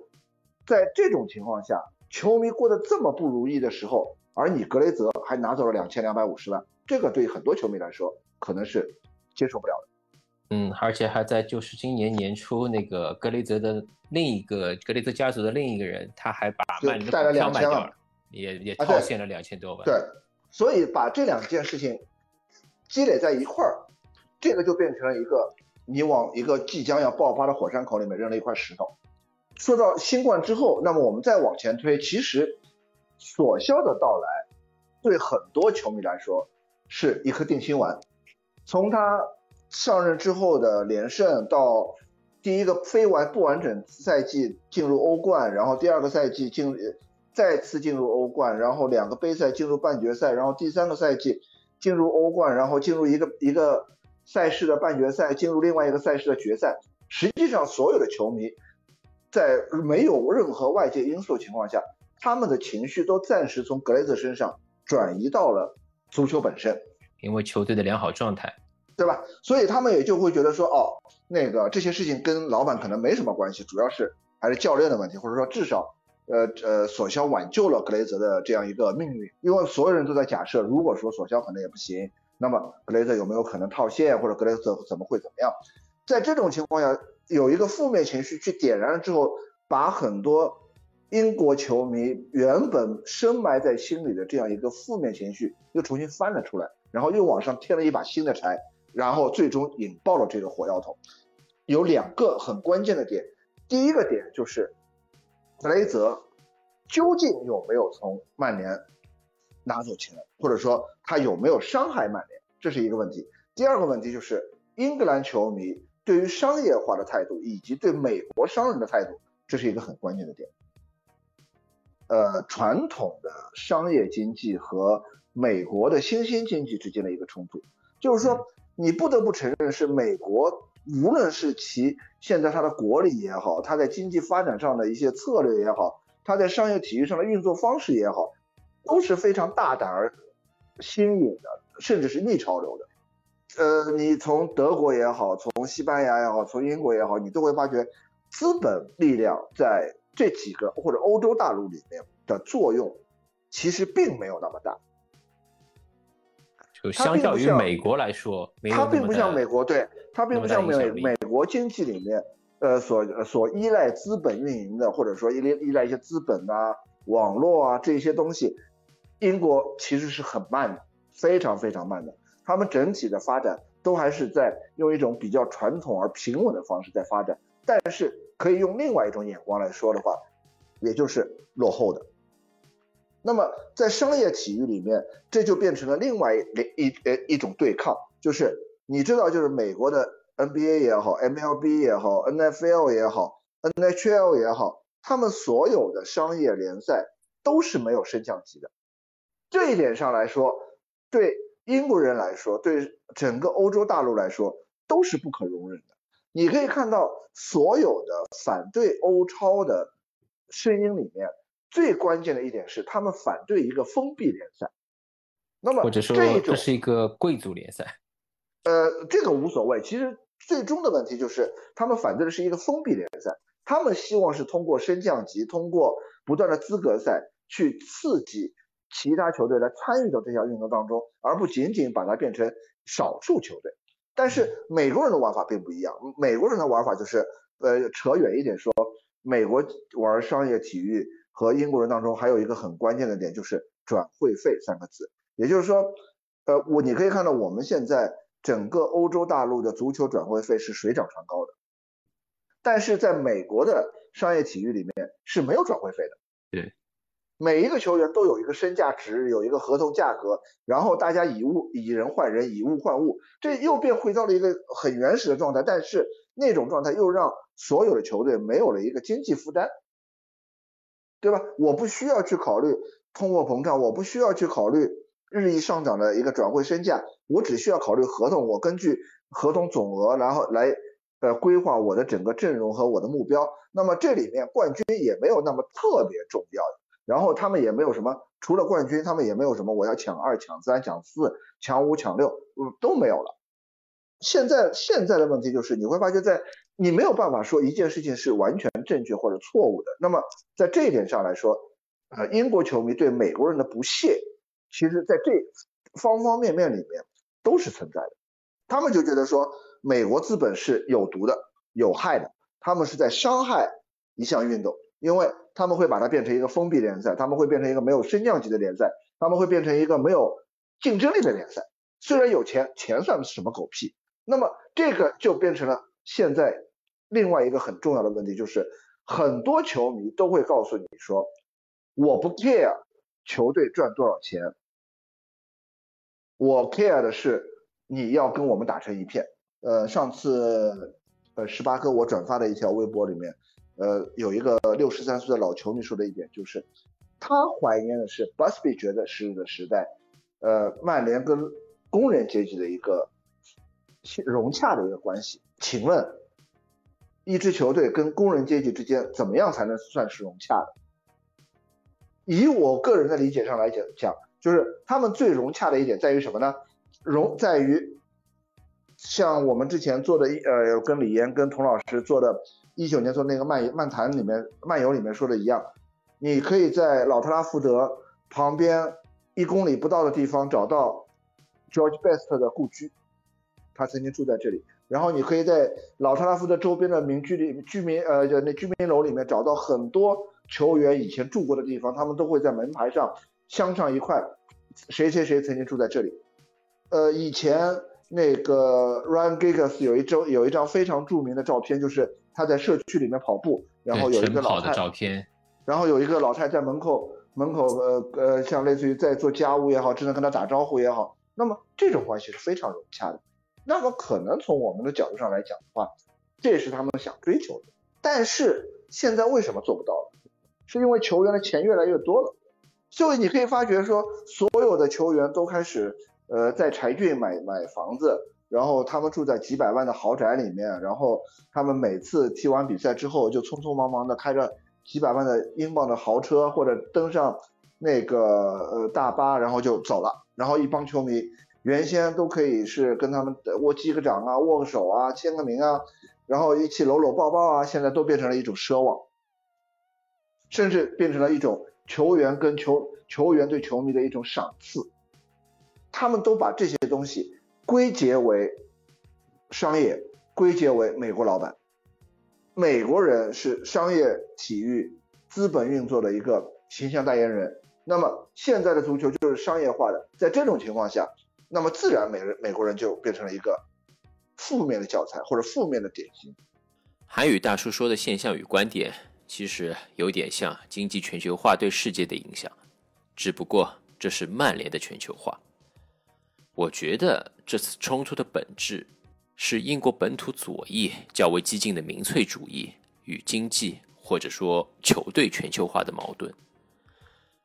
在这种情况下，球迷过得这么不如意的时候，而你格雷泽还拿走了两千两百五十万，这个对很多球迷来说可能是接受不了的。嗯，而且还在就是今年年初，那个格雷泽的另一个格雷泽家族的另一个人，他还把曼联的股票卖掉了，也也套现了两千多万。对，所以把这两件事情积累在一块儿，这个就变成了一个你往一个即将要爆发的火山口里面扔了一块石头。说到新冠之后，那么我们再往前推，其实索肖的到来对很多球迷来说是一颗定心丸，从他。上任之后的连胜，到第一个非完不完整赛季进入欧冠，然后第二个赛季进再次进入欧冠，然后两个杯赛进入半决赛，然后第三个赛季进入欧冠，然后进入一个一个赛事的半决赛，进入另外一个赛事的决赛。实际上，所有的球迷在没有任何外界因素情况下，他们的情绪都暂时从格雷泽身上转移到了足球本身，因为球队的良好状态。对吧？所以他们也就会觉得说，哦，那个这些事情跟老板可能没什么关系，主要是还是教练的问题，或者说至少，呃呃，索肖挽救了格雷泽的这样一个命运。因为所有人都在假设，如果说索肖可能也不行，那么格雷泽有没有可能套现，或者格雷泽怎么会怎么样？在这种情况下，有一个负面情绪去点燃了之后，把很多英国球迷原本深埋在心里的这样一个负面情绪又重新翻了出来，然后又往上添了一把新的柴。然后最终引爆了这个火药桶，有两个很关键的点。第一个点就是弗雷泽究竟有没有从曼联拿走钱，或者说他有没有伤害曼联，这是一个问题。第二个问题就是英格兰球迷对于商业化的态度以及对美国商人的态度，这是一个很关键的点。呃，传统的商业经济和美国的新兴经济之间的一个冲突，就是说。你不得不承认，是美国，无论是其现在它的国力也好，它在经济发展上的一些策略也好，它在商业体育上的运作方式也好，都是非常大胆而新颖的，甚至是逆潮流的。呃，你从德国也好，从西班牙也好，从英国也好，你都会发觉，资本力量在这几个或者欧洲大陆里面的作用，其实并没有那么大。就相较于美国来说，它并不像美国，对它并不像美美国经济里面，呃，所所依赖资本运营的，或者说依赖依赖一些资本啊、网络啊这些东西，英国其实是很慢的，非常非常慢的。他们整体的发展都还是在用一种比较传统而平稳的方式在发展，但是可以用另外一种眼光来说的话，也就是落后的。那么在商业体育里面，这就变成了另外一一呃一种对抗，就是你知道，就是美国的 NBA 也好，MLB 也好，NFL 也好，NHL 也好，他们所有的商业联赛都是没有升降级的。这一点上来说，对英国人来说，对整个欧洲大陆来说，都是不可容忍的。你可以看到，所有的反对欧超的声音里面。最关键的一点是，他们反对一个封闭联赛。那么，或者说这是一个贵族联赛。呃，这个无所谓。其实最终的问题就是，他们反对的是一个封闭联赛。他们希望是通过升降级，通过不断的资格赛去刺激其他球队来参与到这项运动当中，而不仅仅把它变成少数球队。但是美国人的玩法并不一样，美国人的玩法就是，呃，扯远一点说，美国玩商业体育和英国人当中还有一个很关键的点，就是转会费三个字。也就是说，呃，我你可以看到我们现在整个欧洲大陆的足球转会费是水涨船高的。但是在美国的商业体育里面是没有转会费的。对，每一个球员都有一个身价值，有一个合同价格，然后大家以物以人换人，以物换物，这又变回到了一个很原始的状态。但是那种状态又让所有的球队没有了一个经济负担，对吧？我不需要去考虑通货膨胀，我不需要去考虑日益上涨的一个转会身价，我只需要考虑合同，我根据合同总额，然后来。呃，规划我的整个阵容和我的目标，那么这里面冠军也没有那么特别重要，然后他们也没有什么，除了冠军，他们也没有什么我要抢二、抢三、抢四、抢五、抢六，嗯，都没有了。现在现在的问题就是，你会发现在你没有办法说一件事情是完全正确或者错误的。那么在这一点上来说，呃，英国球迷对美国人的不屑，其实在这方方面面里面都是存在的，他们就觉得说。美国资本是有毒的、有害的，他们是在伤害一项运动，因为他们会把它变成一个封闭联赛，他们会变成一个没有升降级的联赛，他们会变成一个没有竞争力的联赛。虽然有钱，钱算什么狗屁？那么这个就变成了现在另外一个很重要的问题，就是很多球迷都会告诉你说，我不 care 球队赚多少钱，我 care 的是你要跟我们打成一片。呃，上次呃十八哥我转发的一条微博里面，呃有一个六十三岁的老球迷说的一点就是，他怀念的是 Busby 觉得是的时代，呃曼联跟工人阶级的一个融洽的一个关系。请问，一支球队跟工人阶级之间怎么样才能算是融洽的？以我个人的理解上来讲讲，就是他们最融洽的一点在于什么呢？融在于。像我们之前做的，呃，跟李岩、跟童老师做的，一九年做那个漫漫谈里面漫游里面说的一样，你可以在老特拉福德旁边一公里不到的地方找到 George Best 的故居，他曾经住在这里。然后你可以在老特拉福德周边的民居里居民，呃，就那居民楼里面找到很多球员以前住过的地方，他们都会在门牌上镶上一块，谁谁谁曾经住在这里。呃，以前。那个 Ryan Giggs 有一张有一张非常著名的照片，就是他在社区里面跑步，然后有一个老太，然后有一个老太在门口门口呃呃，像类似于在做家务也好，只能跟他打招呼也好，那么这种关系是非常融洽的。那么可能从我们的角度上来讲的话，这也是他们想追求的。但是现在为什么做不到了？是因为球员的钱越来越多了，所以你可以发觉说，所有的球员都开始。呃，在柴郡买买房子，然后他们住在几百万的豪宅里面，然后他们每次踢完比赛之后，就匆匆忙忙的开着几百万的英镑的豪车，或者登上那个呃大巴，然后就走了。然后一帮球迷原先都可以是跟他们握击个掌啊，握个手啊，签个名啊，然后一起搂搂抱抱啊，现在都变成了一种奢望，甚至变成了一种球员跟球球员对球迷的一种赏赐。他们都把这些东西归结为商业，归结为美国老板。美国人是商业体育资本运作的一个形象代言人。那么现在的足球就是商业化的，在这种情况下，那么自然美人美国人就变成了一个负面的教材或者负面的典型。韩语大叔说的现象与观点，其实有点像经济全球化对世界的影响，只不过这是曼联的全球化。我觉得这次冲突的本质是英国本土左翼较为激进的民粹主义与经济或者说球队全球化的矛盾。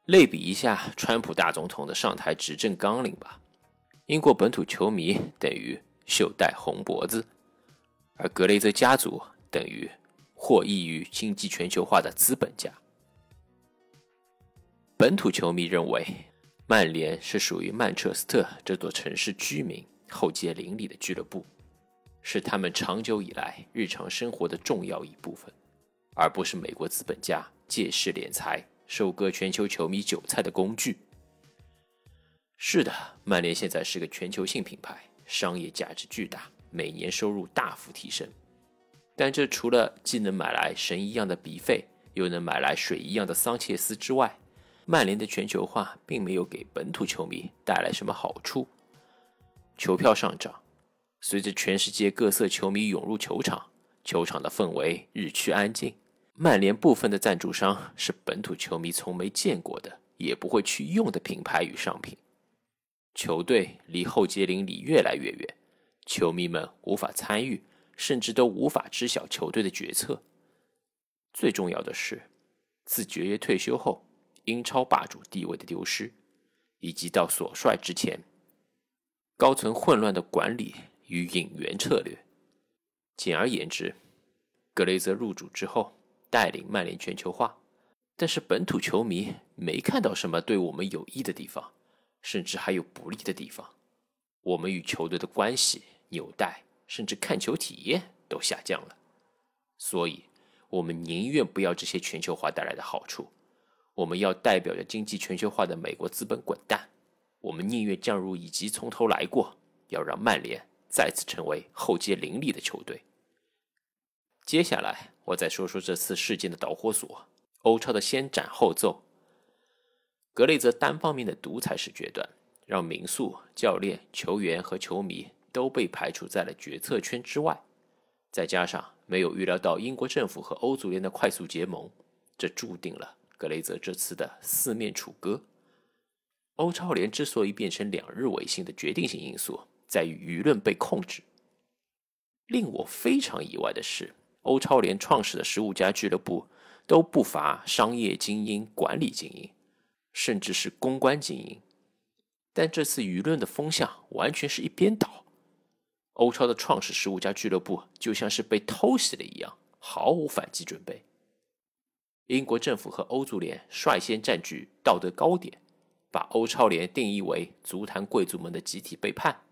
类比一下川普大总统的上台执政纲领吧：英国本土球迷等于袖带红脖子，而格雷泽家族等于获益于经济全球化的资本家。本土球迷认为。曼联是属于曼彻斯特这座城市居民后街邻里的俱乐部，是他们长久以来日常生活的重要一部分。而不是美国资本家借势敛财、收割全球球迷韭菜的工具。是的，曼联现在是个全球性品牌，商业价值巨大，每年收入大幅提升。但这除了既能买来神一样的比费，又能买来水一样的桑切斯之外，曼联的全球化并没有给本土球迷带来什么好处。球票上涨，随着全世界各色球迷涌入球场，球场的氛围日趋安静。曼联部分的赞助商是本土球迷从没见过的，也不会去用的品牌与商品。球队离后街邻里越来越远，球迷们无法参与，甚至都无法知晓球队的决策。最重要的是，自爵爷退休后，英超霸主地位的丢失，以及到所帅之前，高层混乱的管理与引援策略。简而言之，格雷泽入主之后，带领曼联全球化，但是本土球迷没看到什么对我们有益的地方。甚至还有不利的地方，我们与球队的关系纽带，甚至看球体验都下降了。所以，我们宁愿不要这些全球化带来的好处。我们要代表着经济全球化的美国资本滚蛋。我们宁愿降入乙级，从头来过，要让曼联再次成为后街林立的球队。接下来，我再说说这次事件的导火索——欧超的先斩后奏。格雷泽单方面的独裁式决断，让民宿、教练、球员和球迷都被排除在了决策圈之外。再加上没有预料到英国政府和欧足联的快速结盟，这注定了格雷泽这次的四面楚歌。欧超联之所以变成两日维新的决定性因素，在于舆论被控制。令我非常意外的是，欧超联创始的十五家俱乐部都不乏商业精英、管理精英。甚至是公关精英，但这次舆论的风向完全是一边倒。欧超的创始十五家俱乐部就像是被偷袭了一样，毫无反击准备。英国政府和欧足联率先占据道德高点，把欧超联定义为足坛贵族们的集体背叛。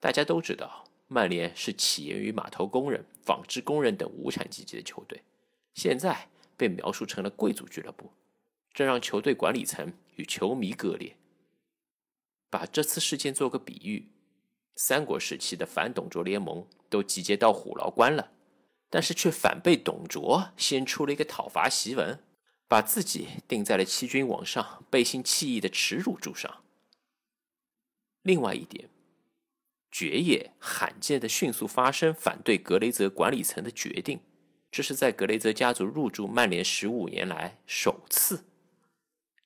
大家都知道，曼联是起源于码头工人、纺织工人等无产阶级的球队，现在被描述成了贵族俱乐部。这让球队管理层与球迷割裂。把这次事件做个比喻，三国时期的反董卓联盟都集结到虎牢关了，但是却反被董卓先出了一个讨伐檄文，把自己钉在了欺君罔上背信弃义的耻辱柱上。另外一点，爵爷罕见的迅速发声反对格雷泽管理层的决定，这是在格雷泽家族入驻曼联十五年来首次。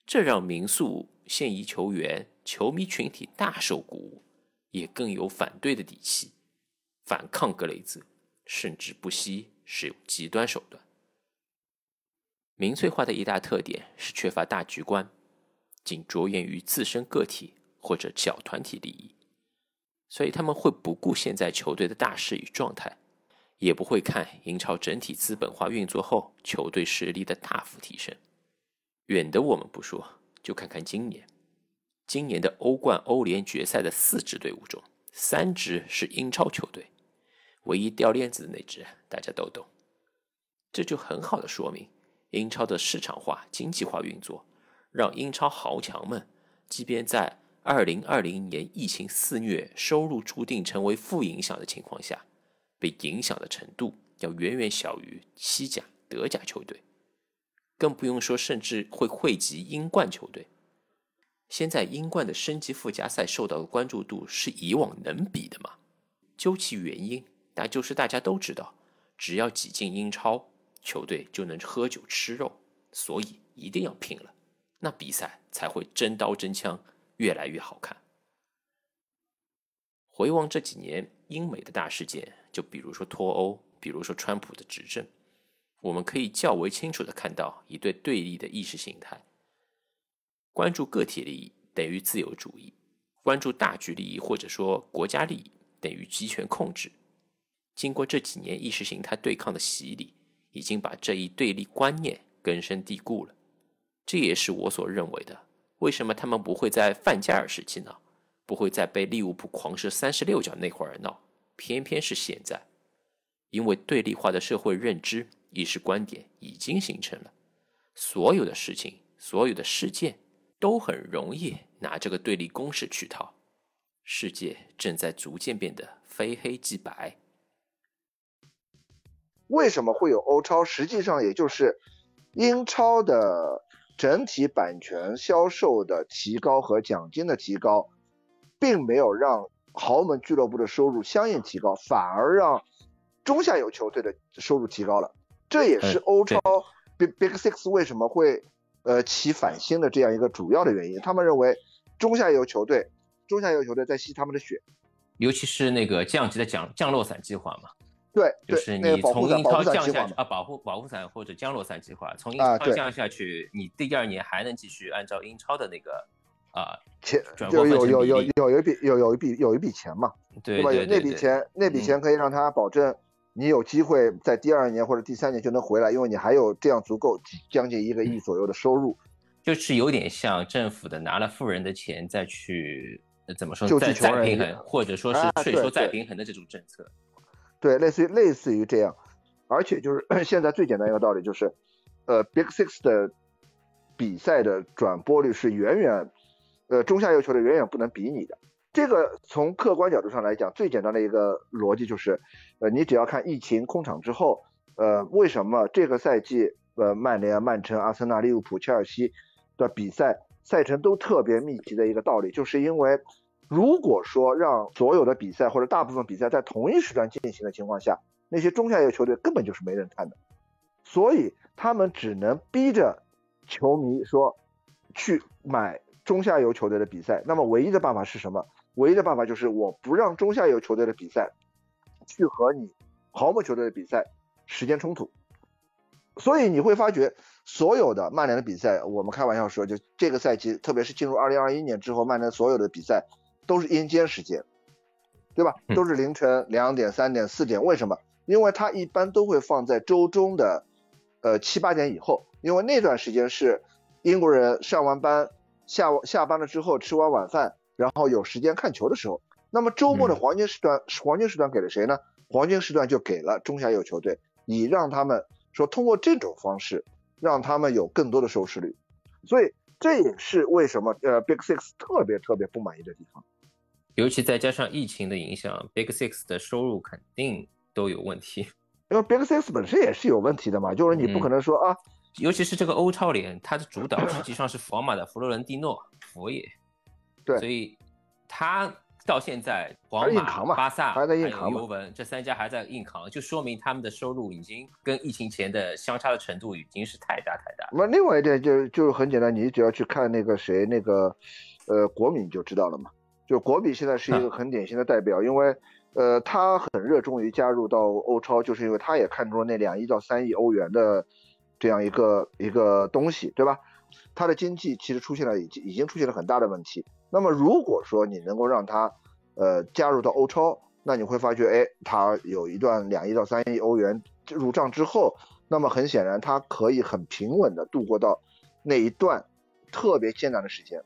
这让民宿、现役球员、球迷群体大受鼓舞，也更有反对的底气，反抗格雷泽，甚至不惜使用极端手段。民粹化的一大特点是缺乏大局观，仅着眼于自身个体或者小团体利益，所以他们会不顾现在球队的大势与状态，也不会看英超整体资本化运作后球队实力的大幅提升。远的我们不说，就看看今年，今年的欧冠、欧联决赛的四支队伍中，三支是英超球队，唯一掉链子的那只大家都懂。这就很好的说明，英超的市场化、经济化运作，让英超豪强们，即便在二零二零年疫情肆虐、收入注定成为负影响的情况下，被影响的程度要远远小于西甲、德甲球队。更不用说，甚至会汇集英冠球队。现在英冠的升级附加赛受到的关注度是以往能比的吗？究其原因，那就是大家都知道，只要挤进英超，球队就能喝酒吃肉，所以一定要拼了，那比赛才会真刀真枪，越来越好看。回望这几年英美的大事件，就比如说脱欧，比如说川普的执政。我们可以较为清楚的看到一对对立的意识形态：关注个体利益等于自由主义，关注大局利益或者说国家利益等于集权控制。经过这几年意识形态对抗的洗礼，已经把这一对立观念根深蒂固了。这也是我所认为的：为什么他们不会在范加尔时期闹，不会在被利物浦狂射三十六脚那会儿闹，偏偏是现在？因为对立化的社会认知。意识观点已经形成了，所有的事情、所有的事件都很容易拿这个对立公式去套。世界正在逐渐变得非黑即白。为什么会有欧超？实际上也就是英超的整体版权销售的提高和奖金的提高，并没有让豪门俱乐部的收入相应提高，反而让中下游球队的收入提高了。这也是欧超 Big Big Six 为什么会呃起反心的这样一个主要的原因。他们认为中下游球队，中下游球队在吸他们的血，尤其是那个降级的降降落伞计划嘛。对，就是你从英超降下去啊，保护保护伞或者降落伞计划，从英超降下去，你第二年还能继续按照英超的那个啊钱，就有有有有有一笔有有一笔有一笔钱嘛，对吧？那笔钱那笔钱可以让他保证你有机会在第二年或者第三年就能回来，因为你还有这样足够将近一个亿左右的收入，就是有点像政府的拿了富人的钱再去怎么说再再平衡，或者说是税收再平衡的这种政策。对，类似于类似于这样，而且就是 *clears throat* 现在最简单一个道理就是，呃，Big Six 的比赛的转播率是远远，呃，中下游球队远远不能比拟的。这个从客观角度上来讲，最简单的一个逻辑就是，呃，你只要看疫情空场之后，呃，为什么这个赛季，呃，曼联、曼城、阿森纳、利物浦、切尔西的比赛赛程都特别密集的一个道理，就是因为。如果说让所有的比赛或者大部分比赛在同一时段进行的情况下，那些中下游球队根本就是没人看的，所以他们只能逼着球迷说去买中下游球队的比赛。那么唯一的办法是什么？唯一的办法就是我不让中下游球队的比赛去和你豪门球队的比赛时间冲突。所以你会发觉，所有的曼联的比赛，我们开玩笑说，就这个赛季，特别是进入二零二一年之后，曼联所有的比赛。都是阴间时间，对吧？都是凌晨两点、三点、四点。为什么？因为它一般都会放在周中的，呃七八点以后，因为那段时间是英国人上完班下下班了之后吃完晚饭，然后有时间看球的时候。那么周末的黄金时段，黄金时段给了谁呢？黄金时段就给了中下游球队，以让他们说通过这种方式，让他们有更多的收视率。所以这也是为什么呃 Big Six 特别特别不满意的地方。尤其再加上疫情的影响，Big Six 的收入肯定都有问题。*laughs* 因为 Big Six 本身也是有问题的嘛，就是你不可能说啊，尤其是这个欧超联，它的主导实际上是皇马的弗洛伦蒂诺佛爷，*sniffs* 对，所以他到现在皇马、巴萨还在硬扛尤文这三家还在硬扛，就说明他们的收入已经跟疫情前的相差的程度已经是太大太大。那另外一点就就是很简单，你只要去看那个谁那个呃国米就知道了嘛。就国米现在是一个很典型的代表，因为，呃，他很热衷于加入到欧超，就是因为他也看中了那两亿到三亿欧元的这样一个一个东西，对吧？他的经济其实出现了已经已经出现了很大的问题。那么如果说你能够让他，呃，加入到欧超，那你会发觉，哎，他有一段两亿到三亿欧元入账之后，那么很显然他可以很平稳的度过到那一段特别艰难的时间，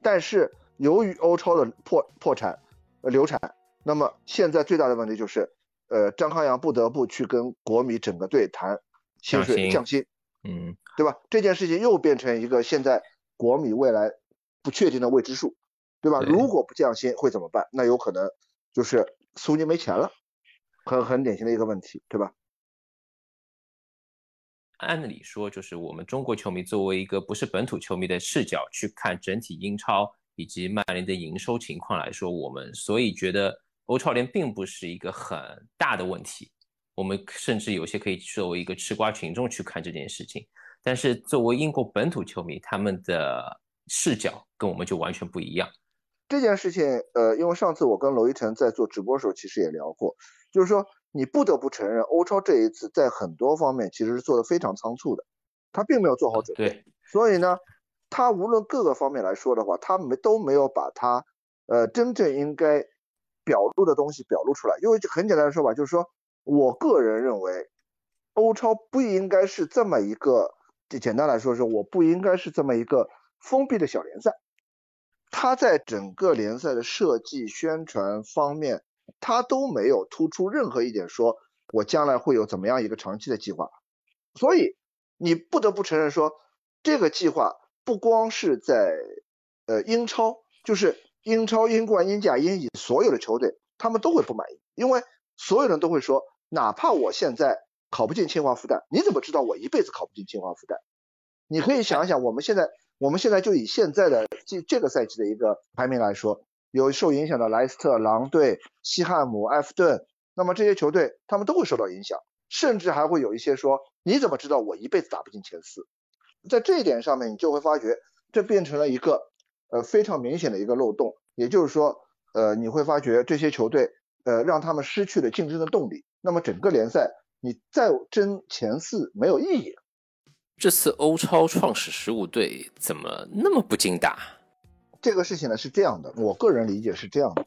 但是。由于欧超的破破产、呃流产，那么现在最大的问题就是，呃，张康阳不得不去跟国米整个队谈薪水降薪，嗯，对吧？这件事情又变成一个现在国米未来不确定的未知数，对吧？如果不降薪会怎么办？那有可能就是苏宁没钱了，很很典型的一个问题，对吧？按理说，就是我们中国球迷作为一个不是本土球迷的视角去看整体英超。以及曼联的营收情况来说，我们所以觉得欧超联并不是一个很大的问题。我们甚至有些可以作为一个吃瓜群众去看这件事情。但是作为英国本土球迷，他们的视角跟我们就完全不一样。这件事情，呃，因为上次我跟娄一晨在做直播时候，其实也聊过，就是说你不得不承认，欧超这一次在很多方面其实是做的非常仓促的，他并没有做好准备。对，所以呢。他无论各个方面来说的话，他没都没有把他，呃，真正应该表露的东西表露出来。因为很简单的说法，就是说我个人认为，欧超不应该是这么一个，就简单来说是，我不应该是这么一个封闭的小联赛。他在整个联赛的设计、宣传方面，他都没有突出任何一点，说我将来会有怎么样一个长期的计划。所以你不得不承认说，这个计划不光是在呃英超，就是英超、英冠、英甲、英乙所有的球队，他们都会不满意，因为所有人都会说，哪怕我现在考不进清华复旦，你怎么知道我一辈子考不进清华复旦？你可以想一想，我们现在我们现在就以现在的这这个赛季的一个排名来说，有受影响的莱斯特、狼队、西汉姆、埃弗顿，那么这些球队他们都会受到影响，甚至还会有一些说，你怎么知道我一辈子打不进前四？在这一点上面，你就会发觉这变成了一个呃非常明显的一个漏洞，也就是说，呃你会发觉这些球队呃让他们失去了竞争的动力，那么整个联赛你再争前四没有意义。这次欧超创始十五队怎么那么不经打？这个事情呢是这样的，我个人理解是这样的，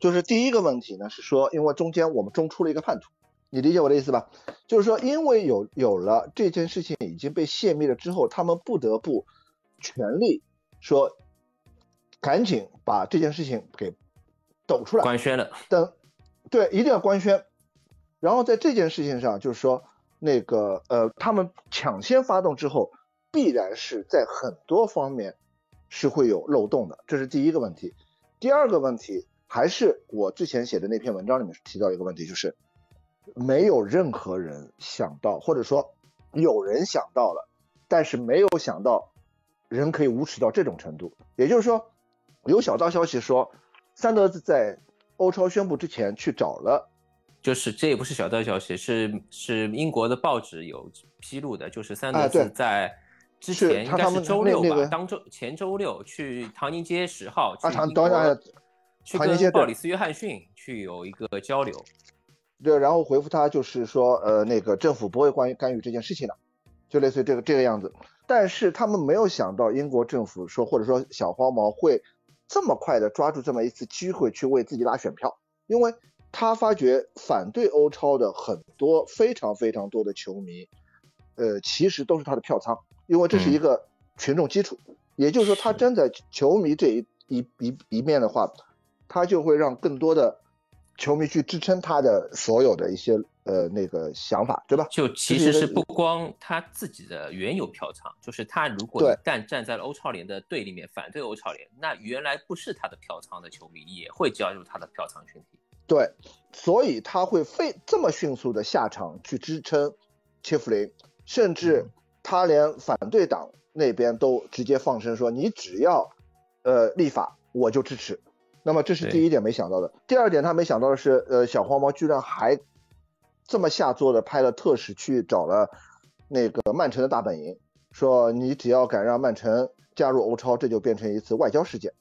就是第一个问题呢是说，因为中间我们中出了一个叛徒，你理解我的意思吧？就是说，因为有有了这件事情已经被泄密了之后，他们不得不全力说，赶紧把这件事情给抖出来，官宣了。等，对，一定要官宣。然后在这件事情上，就是说。那个呃，他们抢先发动之后，必然是在很多方面是会有漏洞的，这是第一个问题。第二个问题还是我之前写的那篇文章里面提到一个问题，就是没有任何人想到，或者说有人想到了，但是没有想到人可以无耻到这种程度。也就是说，有小道消息说，三德子在欧超宣布之前去找了。就是这也不是小道消息，是是英国的报纸有披露的，就是三德子在之前应该是周六吧，当周前周六去唐宁街十号去英国，去跟鲍里斯约翰逊去有一个交流。对，然后回复他就是说，呃，那个政府不会关于干预这件事情的，就类似于这个这个样子。但是他们没有想到英国政府说，或者说小黄毛会这么快的抓住这么一次机会去为自己拉选票，因为。他发觉反对欧超的很多非常非常多的球迷，呃，其实都是他的票仓，因为这是一个群众基础。也就是说，他站在球迷这一一一一面的话，他就会让更多的球迷去支撑他的所有的一些呃那个想法，对吧？就其实是不光他自己的原有票仓，就是他如果一旦站在了欧超联的队里面反对欧超联，那原来不是他的票仓的球迷也会加入他的票仓群体。对，所以他会非这么迅速的下场去支撑切弗林，甚至他连反对党那边都直接放声说：“你只要呃立法，我就支持。”那么这是第一点没想到的。第二点他没想到的是，呃，小黄毛居然还这么下作的派了特使去找了那个曼城的大本营，说：“你只要敢让曼城加入欧超，这就变成一次外交事件。”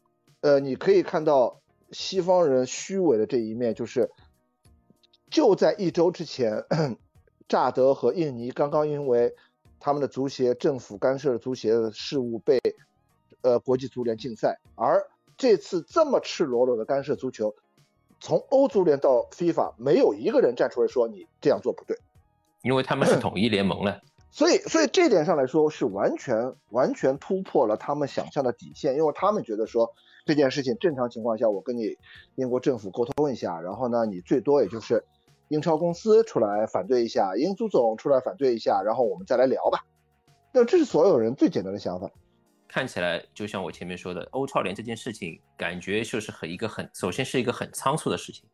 呃，你可以看到。西方人虚伪的这一面，就是就在一周之前，*clears throat* 乍得和印尼刚刚因为他们的足协政府干涉足协的事务被呃国际足联禁赛，而这次这么赤裸裸的干涉足球，从欧足联到 FIFA，没有一个人站出来说你这样做不对，因为他们是统一联盟了，*laughs* 所以所以这点上来说是完全完全突破了他们想象的底线，因为他们觉得说。这件事情正常情况下，我跟你英国政府沟通一下，然后呢，你最多也就是英超公司出来反对一下，英足总出来反对一下，然后我们再来聊吧。那这是所有人最简单的想法。看起来就像我前面说的，欧超联这件事情，感觉就是很一个很，首先是一个很仓促的事情，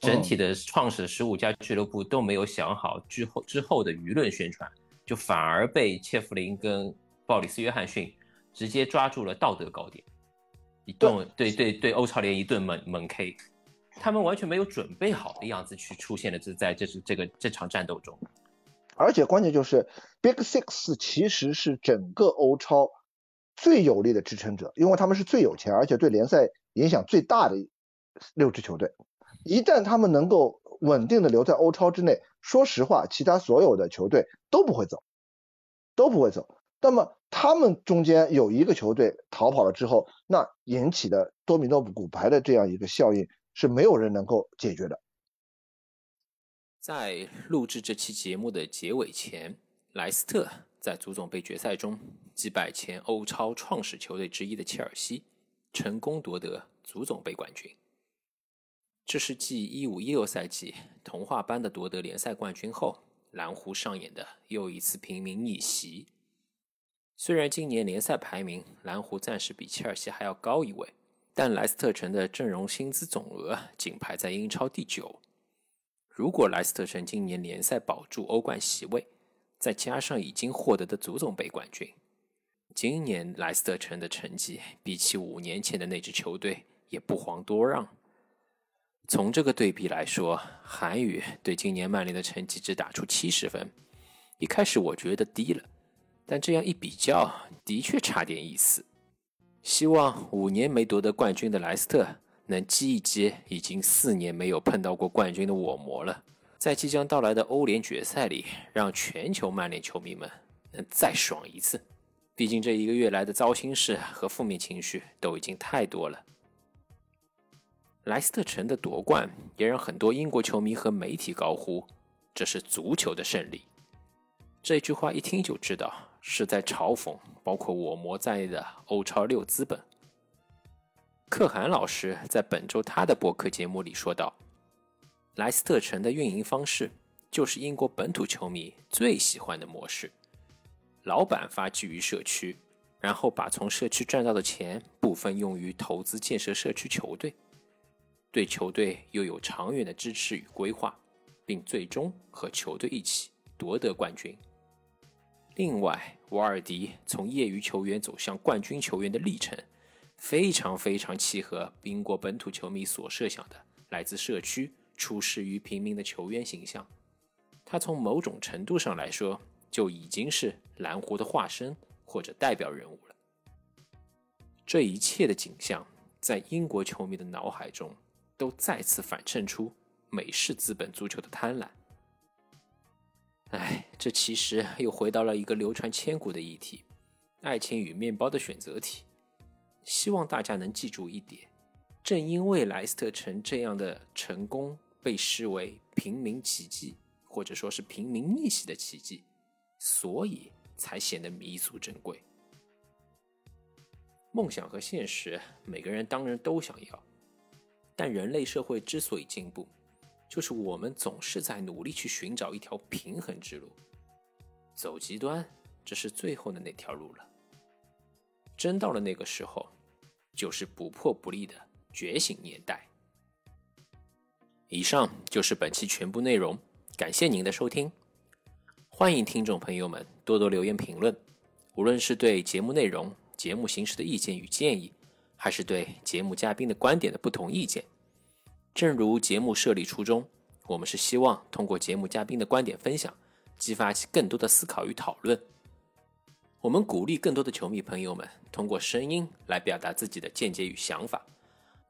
整体的创始十五家俱乐部都没有想好之后之后的舆论宣传，就反而被切弗林跟鲍里斯约翰逊直接抓住了道德高点。一顿对。对对，欧超联一顿猛猛 K，他们完全没有准备好的样子去出现了，这在这是这个这场战斗中，而且关键就是 Big Six 其实是整个欧超最有力的支撑者，因为他们是最有钱，而且对联赛影响最大的六支球队。一旦他们能够稳定的留在欧超之内，说实话，其他所有的球队都不会走，都不会走。那么他们中间有一个球队逃跑了之后，那引起的多米诺骨牌的这样一个效应是没有人能够解决的。在录制这期节目的结尾前，莱斯特在足总杯决赛中击败前欧超创始球队之一的切尔西，成功夺得足总杯冠军。这是继一五一六赛季童话般的夺得联赛冠军后。蓝湖上演的又一次平民逆袭。虽然今年联赛排名蓝湖暂时比切尔西还要高一位，但莱斯特城的阵容薪资总额仅排在英超第九。如果莱斯特城今年联赛保住欧冠席位，再加上已经获得的足总杯冠军，今年莱斯特城的成绩比起五年前的那支球队也不遑多让。从这个对比来说，韩宇对今年曼联的成绩只打出七十分，一开始我觉得低了，但这样一比较，的确差点意思。希望五年没夺得冠军的莱斯特能激一激已经四年没有碰到过冠军的我魔了。在即将到来的欧联决赛里，让全球曼联球迷们能再爽一次。毕竟这一个月来的糟心事和负面情绪都已经太多了。莱斯特城的夺冠也让很多英国球迷和媒体高呼：“这是足球的胜利。”这句话一听就知道是在嘲讽包括我魔在内的欧超六资本。可汗老师在本周他的播客节目里说道。莱斯特城的运营方式就是英国本土球迷最喜欢的模式：老板发迹于社区，然后把从社区赚到的钱部分用于投资建设社区球队，对球队又有长远的支持与规划，并最终和球队一起夺得冠军。另外，瓦尔迪从业余球员走向冠军球员的历程，非常非常契合英国本土球迷所设想的来自社区。出世于平民的球员形象，他从某种程度上来说就已经是蓝湖的化身或者代表人物了。这一切的景象，在英国球迷的脑海中都再次反衬出美式资本足球的贪婪。哎，这其实又回到了一个流传千古的议题——爱情与面包的选择题。希望大家能记住一点：正因为莱斯特城这样的成功。被视为平民奇迹，或者说是平民逆袭的奇迹，所以才显得弥足珍贵。梦想和现实，每个人当然都想要，但人类社会之所以进步，就是我们总是在努力去寻找一条平衡之路。走极端，这是最后的那条路了。真到了那个时候，就是不破不立的觉醒年代。以上就是本期全部内容，感谢您的收听。欢迎听众朋友们多多留言评论，无论是对节目内容、节目形式的意见与建议，还是对节目嘉宾的观点的不同意见。正如节目设立初衷，我们是希望通过节目嘉宾的观点分享，激发起更多的思考与讨论。我们鼓励更多的球迷朋友们通过声音来表达自己的见解与想法。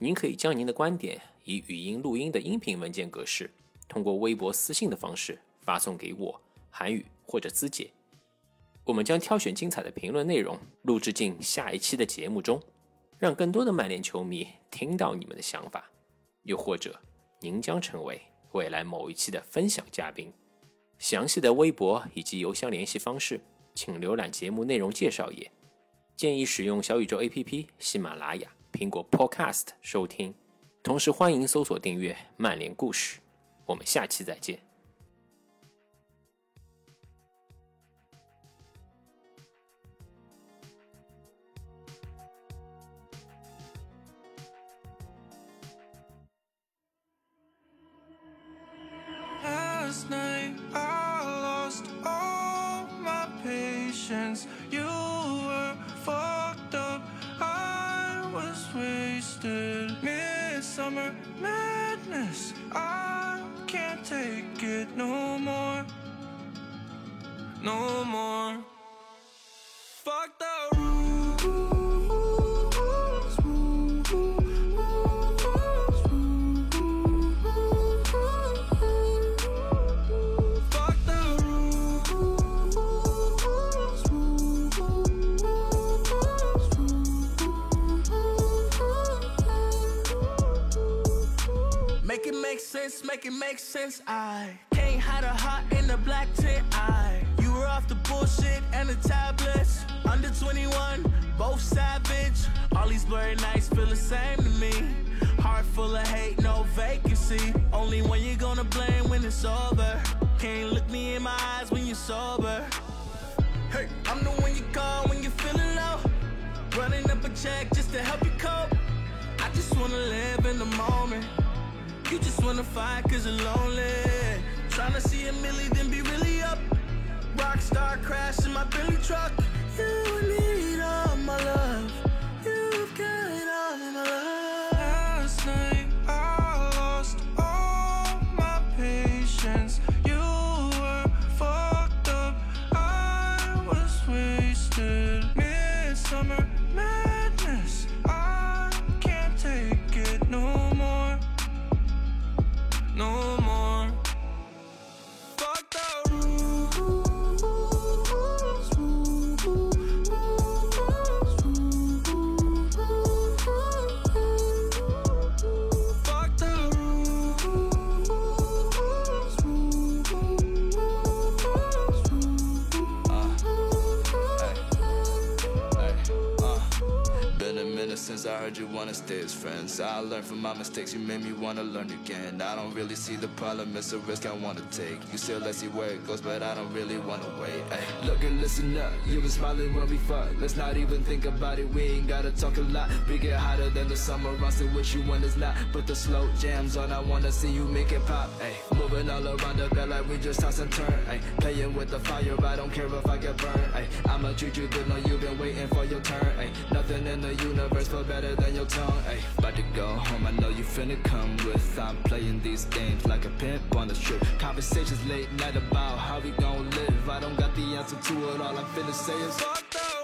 您可以将您的观点以语音录音的音频文件格式，通过微博私信的方式发送给我、韩语或者资姐。我们将挑选精彩的评论内容录制进下一期的节目中，让更多的曼联球迷听到你们的想法。又或者，您将成为未来某一期的分享嘉宾。详细的微博以及邮箱联系方式，请浏览节目内容介绍页。建议使用小宇宙 APP、喜马拉雅。苹果 Podcast 收听，同时欢迎搜索订阅《曼联故事》，我们下期再见。was wasted. Midsummer madness, I can't take it no more. No more. Make it make sense. I can't hide a heart in the black tent. I you were off the bullshit and the tablets. Under 21, both savage. All these blurry nights feel the same to me. Heart full of hate, no vacancy. Only when you're gonna blame when it's over. can't look me in my eyes when you're sober. Hey, I'm the one you call when you're feeling low. Running up a check just to help you cope. I just wanna live in the moment. You just wanna fight cause you're lonely. Tryna see a milli, then be really up. Rockstar crash in my Billy truck. You need all my love. Since I heard you wanna stay as friends. I learned from my mistakes, you made me wanna learn again. I don't really see the problem, it's a risk I wanna take. You still let's see where it goes, but I don't really wanna wait. Ay. Look and listen up, you been smiling when we fuck. Let's not even think about it, we ain't gotta talk a lot. We get hotter than the summer, I say what you want is not. Put the slow jams on, I wanna see you make it pop. Ay. Moving all around the bed like we just toss and turn. Ay. Playing with the fire, I don't care if I get burned. Ay. I'ma treat you good, know you've been waiting for your turn. Ay. Nothing in the universe feel better than your tongue. Ay. About to go home, I know you finna come with. I'm playing these games like a pimp on the strip. Conversations late night about how we gon' live. I don't got the answer to it, all I'm finna say is Fucked up.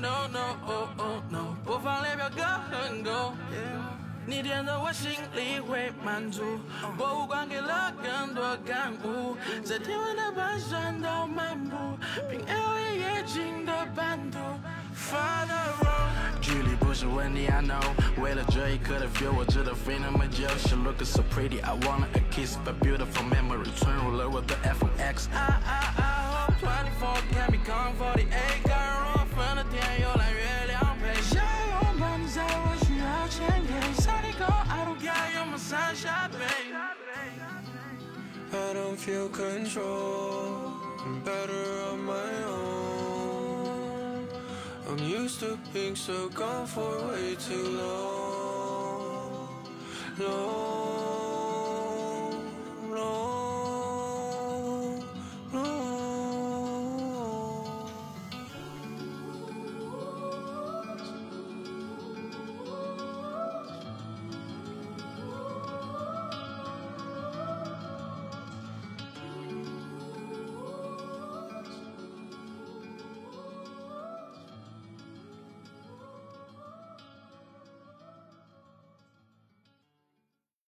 No, no, oh, oh, no! 播放列表歌很够你点的我心里会满足。博物馆给了更多感悟，在天文的半山道漫步，凭 L A 夜景的半途。Farther road，距离不是问题。I know，为了这一刻的 feel，我知道飞那么久。She look so pretty。I wanna kiss but beautiful memory 存入了我的 iPhone X。I I I hope twenty-four can be come forty eight。feel control. I'm better on my own. I'm used to being so gone for way too long. Long, long.